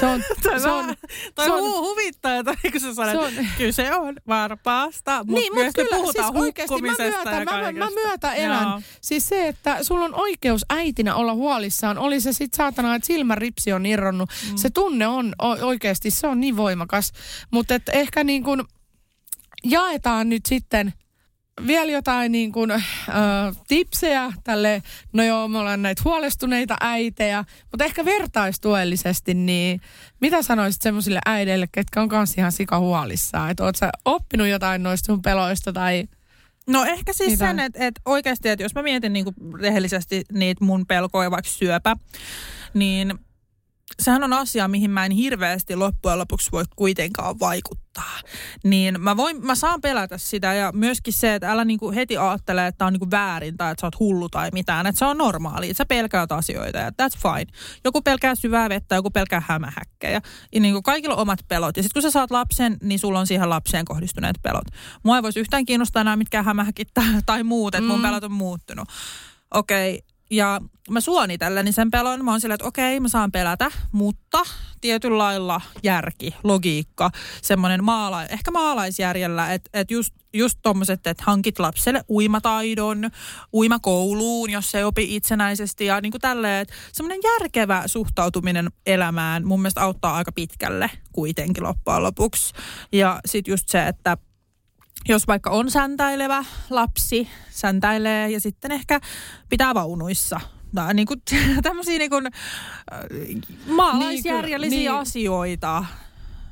se on, toi se on, toi se on, hu- huvittaa, että kun sä sanot, se on, kyse on varpaasta, mutta niin, myös mut kyllä, puhutaan siis oikeasti mä myötän, mä, mä myötä elän. Joo. Siis se, että sulla on oikeus äitinä olla huolissaan, oli se sitten saatana, että silmäripsi on irronnut. Mm. Se tunne on oikeasti, se on niin voimakas. Mutta ehkä niin kuin jaetaan nyt sitten – vielä jotain niin kuin, äh, tipsejä tälle, no joo, me ollaan näitä huolestuneita äitejä, mutta ehkä vertaistuellisesti, niin mitä sanoisit semmoisille äideille, ketkä on kanssa ihan sikahuolissaan? Että oot sä oppinut jotain noista sun peloista tai... No ehkä siis mitä? sen, että, että oikeasti, että jos mä mietin niin kuin rehellisesti niitä mun pelkoja, vaikka syöpä, niin sehän on asia, mihin mä en hirveästi loppujen lopuksi voi kuitenkaan vaikuttaa. Niin mä, voin, mä saan pelätä sitä ja myöskin se, että älä niinku heti ajattele, että on niinku väärin tai että sä oot hullu tai mitään. Että se on normaali, että sä pelkäät asioita ja that's fine. Joku pelkää syvää vettä, joku pelkää hämähäkkejä. Ja niinku kaikilla on omat pelot. Ja sitten kun sä saat lapsen, niin sulla on siihen lapseen kohdistuneet pelot. Mua ei voisi yhtään kiinnostaa enää mitkään hämähäkit tai muut, että mun mm. pelot on muuttunut. Okei, okay ja mä suonitelleni sen pelon. Mä oon silleen, että okei, mä saan pelätä, mutta tietyllä lailla järki, logiikka, semmoinen maala, ehkä maalaisjärjellä, että, että just, just tommoset, että hankit lapselle uimataidon, uimakouluun, jos se opi itsenäisesti ja niin kuin tälleen, että semmoinen järkevä suhtautuminen elämään mun mielestä auttaa aika pitkälle kuitenkin loppujen lopuksi. Ja sitten just se, että jos vaikka on säntäilevä lapsi, säntäilee ja sitten ehkä pitää vaunuissa. Tai niin kuin, tämmöisiä niin kuin, äh, maalaisjärjellisiä niin, asioita.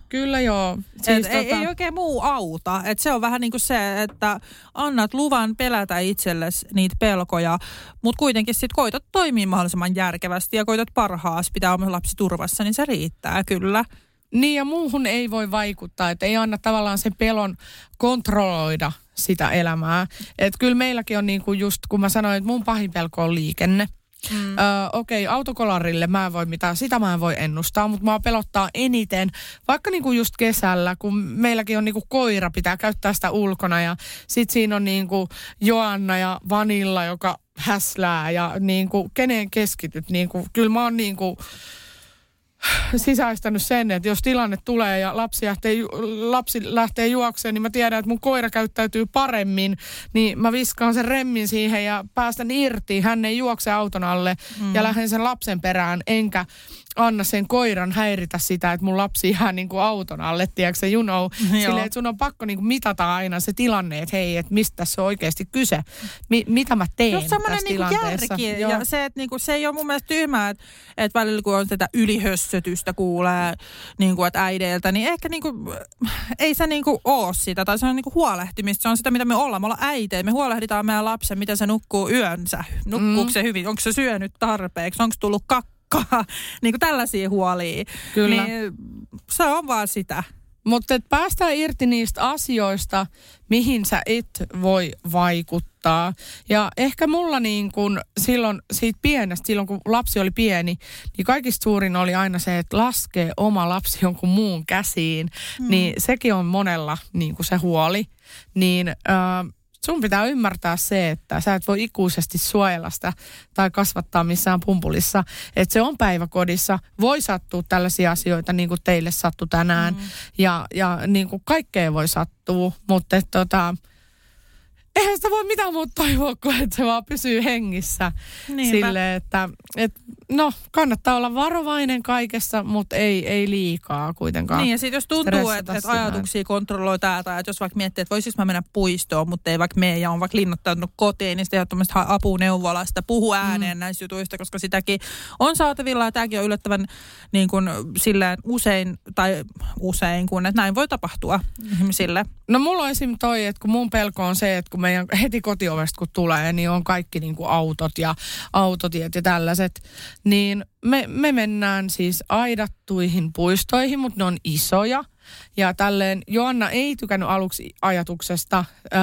Kyllä joo. Siis tota... ei, ei oikein muu auta. Et se on vähän niin kuin se, että annat luvan pelätä itsellesi niitä pelkoja, mutta kuitenkin sitten koitat toimia mahdollisimman järkevästi ja koitat parhaas pitää oma lapsi turvassa, niin se riittää kyllä. Niin ja muuhun ei voi vaikuttaa, että ei anna tavallaan sen pelon kontrolloida sitä elämää. Että kyllä meilläkin on niin kuin just, kun mä sanoin, että mun pahin pelko on liikenne. Mm. Öö, Okei, okay, autokolarille mä en voi mitään, sitä mä en voi ennustaa, mutta mä pelottaa eniten, vaikka niinku just kesällä, kun meilläkin on niinku koira, pitää käyttää sitä ulkona ja sit siinä on niinku Joanna ja Vanilla, joka häslää ja niinku, keneen keskityt, niinku, kyllä mä oon niinku, sisäistänyt sen, että jos tilanne tulee ja lapsi lähtee, lapsi lähtee juokseen, niin mä tiedän, että mun koira käyttäytyy paremmin, niin mä viskaan sen remmin siihen ja päästän irti. Hän ei juokse auton alle mm. ja lähden sen lapsen perään, enkä anna sen koiran häiritä sitä, että mun lapsi jää niin kuin auton alle, tiedätkö you know, silleen, että sun on pakko niin kuin mitata aina se tilanne, että hei, että mistä tässä on oikeasti kyse, Mi- mitä mä teen Just tässä niinku tilanteessa. järki. Joo. Ja se, että niinku, se ei ole mun mielestä tyhmää, että, että välillä kun on tätä ylihössötystä kuulee niinku, että äideiltä, niin ehkä niinku, ei se niinku ole sitä, tai se on niinku huolehtimista. Se on sitä, mitä me ollaan. Me ollaan äitejä. Me huolehditaan meidän lapsen, miten se nukkuu yönsä. Nukkuuko Mm. se hyvin? Onko se syönyt tarpeeksi? Onko tullut kakkaa? Niin kuin tällaisia huolia. Kyllä. Niin, se on vaan sitä. Mutta päästään irti niistä asioista, mihin sä et voi vaikuttaa. Ja ehkä mulla niin kun silloin siitä pienestä, silloin kun lapsi oli pieni, niin kaikista suurin oli aina se, että laskee oma lapsi jonkun muun käsiin. Mm. Niin sekin on monella niin kuin se huoli. Niin äh, sun pitää ymmärtää se, että sä et voi ikuisesti suojella sitä tai kasvattaa missään pumpulissa. Että se on päiväkodissa. Voi sattua tällaisia asioita niin kuin teille sattui tänään. Mm. Ja, ja niin kuin kaikkea voi sattua, mutta tota, eihän sitä voi mitään muuta toivoa kuin, että se vaan pysyy hengissä. Niinpä. Sille, että et, no kannattaa olla varovainen kaikessa, mutta ei, ei liikaa kuitenkaan. Niin ja sitten jos tuntuu, että, että sitä. ajatuksia kontrolloi tää, tai että jos vaikka miettii, että voisinko mä mennä puistoon, mutta ei vaikka mene ja on vaikka linnoittautunut kotiin, niin sitten ehdottomasti hae apua neuvolasta, puhu ääneen mm. näistä jutuista, koska sitäkin on saatavilla ja tämäkin on yllättävän niin kuin, silleen usein, tai usein kun, että näin voi tapahtua ihmisille. No mulla on esim. toi, että kun mun pelko on se, että kun meidän heti kotiovesta kun tulee, niin on kaikki niin kuin autot ja autotiet ja tällaiset, niin me, me mennään siis aidattuihin puistoihin, mutta ne on isoja. Ja tälleen Joanna ei tykännyt aluksi ajatuksesta, öö,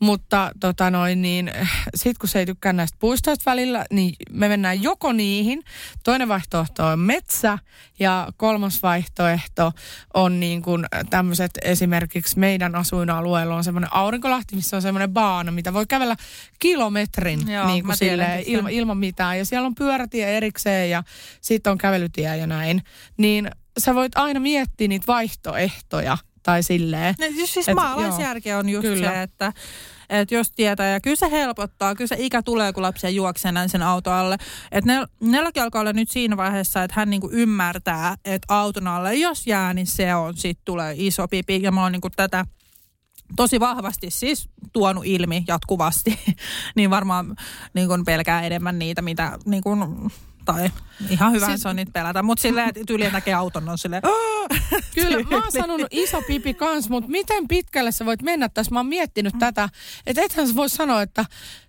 mutta tota noin, niin sit kun se ei tykkää näistä puistoista välillä, niin me mennään joko niihin. Toinen vaihtoehto on metsä ja kolmas vaihtoehto on niin kuin tämmöiset esimerkiksi meidän asuinalueella on semmoinen aurinkolahti, missä on semmoinen baana, mitä voi kävellä kilometrin Joo, niin kuin silleen, ilma, ilman mitään. Ja siellä on pyörätie erikseen ja sitten on kävelytie ja näin. Niin sä voit aina miettiä niitä vaihtoehtoja tai silleen. Ne, siis siis Et, maalaisjärkeä on just kyllä. se, että, että jos tietää, ja kyllä se helpottaa, kyllä se ikä tulee, kun lapsia juoksee näin sen auto alle. Että Nel, Nellakin alkaa olla nyt siinä vaiheessa, että hän niinku ymmärtää, että auton alle, jos jää, niin se on, sitten tulee iso pipi. Ja mä oon niinku tätä tosi vahvasti siis tuonut ilmi jatkuvasti, niin varmaan niin kun pelkää enemmän niitä, mitä niin kun, tai ihan hyvä Siis- se on niitä pelätä, mutta silleen, että tyyliin näkee auton, on silleen, Kyllä, mä oon sanonut iso pipi kans, mutta miten pitkälle sä voit mennä tässä? Mä oon miettinyt tätä, että ethän sä voi sanoa, että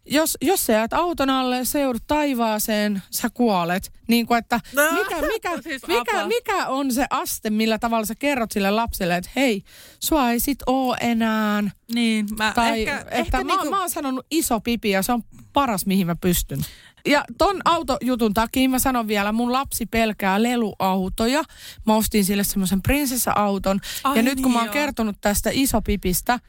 jos, jos sä jäät auton alle, sä joudut taivaaseen, sä kuolet. Niin kuin, että No, mikä, mikä, siis mikä, mikä on se aste, millä tavalla sä kerrot sille lapselle, että hei, sua ei sit oo enää. niin, mä Tai ehkä, että ehkä mä, niinku, mä oon sanonut iso pipi ja se on paras, mihin mä pystyn. Ja ton autojutun takia mä sanon vielä, mun lapsi pelkää leluautoja. Mä ostin sille semmoisen prinsessa-auton. Ai ja nyt kun niin mä oon joo. kertonut tästä isopipistä,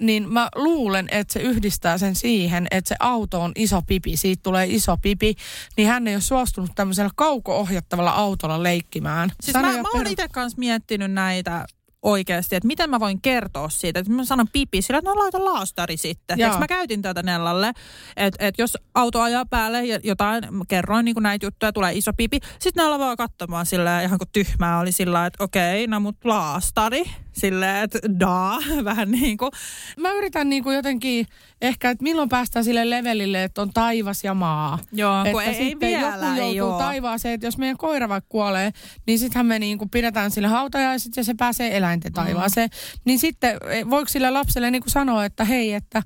niin mä luulen, että se yhdistää sen siihen, että se auto on iso pipi, siitä tulee iso pipi, niin hän ei ole suostunut tämmöisellä kauko-ohjattavalla autolla leikkimään. Siis Sano mä, mä oon itse kanssa miettinyt näitä oikeasti, että miten mä voin kertoa siitä. Että mä sanon pipi sillä, että no laita laastari sitten. Eikö mä käytin tätä Nellalle, että et jos auto ajaa päälle ja jotain, mä kerroin niin näitä juttuja, tulee iso pipi. Sitten Nella vaan katsomaan sillä ihan kuin tyhmää oli sillä että okei, no mut laastari. Silleen, että daa, vähän niin kuin. Mä yritän niin kuin jotenkin ehkä, että milloin päästään sille levelille, että on taivas ja maa. Joo, kun että ei, ei sitten vielä, joku ei joutuu oo. taivaaseen, että jos meidän koira vaikka kuolee, niin sittenhän me niin kuin pidetään sille hautajaiset ja se pääsee eläinten taivaaseen. Mm. Niin sitten e, voiko sille lapselle niin kuin sanoa, että hei, että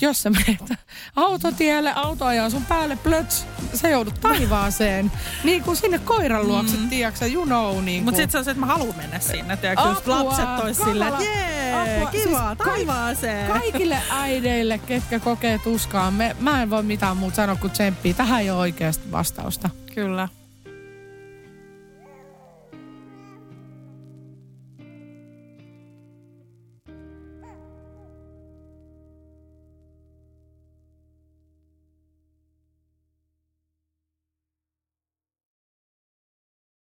jos sä menet autotielle, auto ajaa sun päälle, plöts, sä joudut taivaaseen. niin kuin sinne koiran luokse, mm. tiedätkö you know. Niin Mutta sitten se on se, että mä haluan mennä sinne. Tiedätkö, just lapset ois silleen, että jee, Apua. kiva, Siis taivaaseen. Kaikille äideille, ketkä kokee tuskaa, me, mä en voi mitään muuta sanoa kuin tsemppii. Tähän ei ole oikeasta vastausta. Kyllä.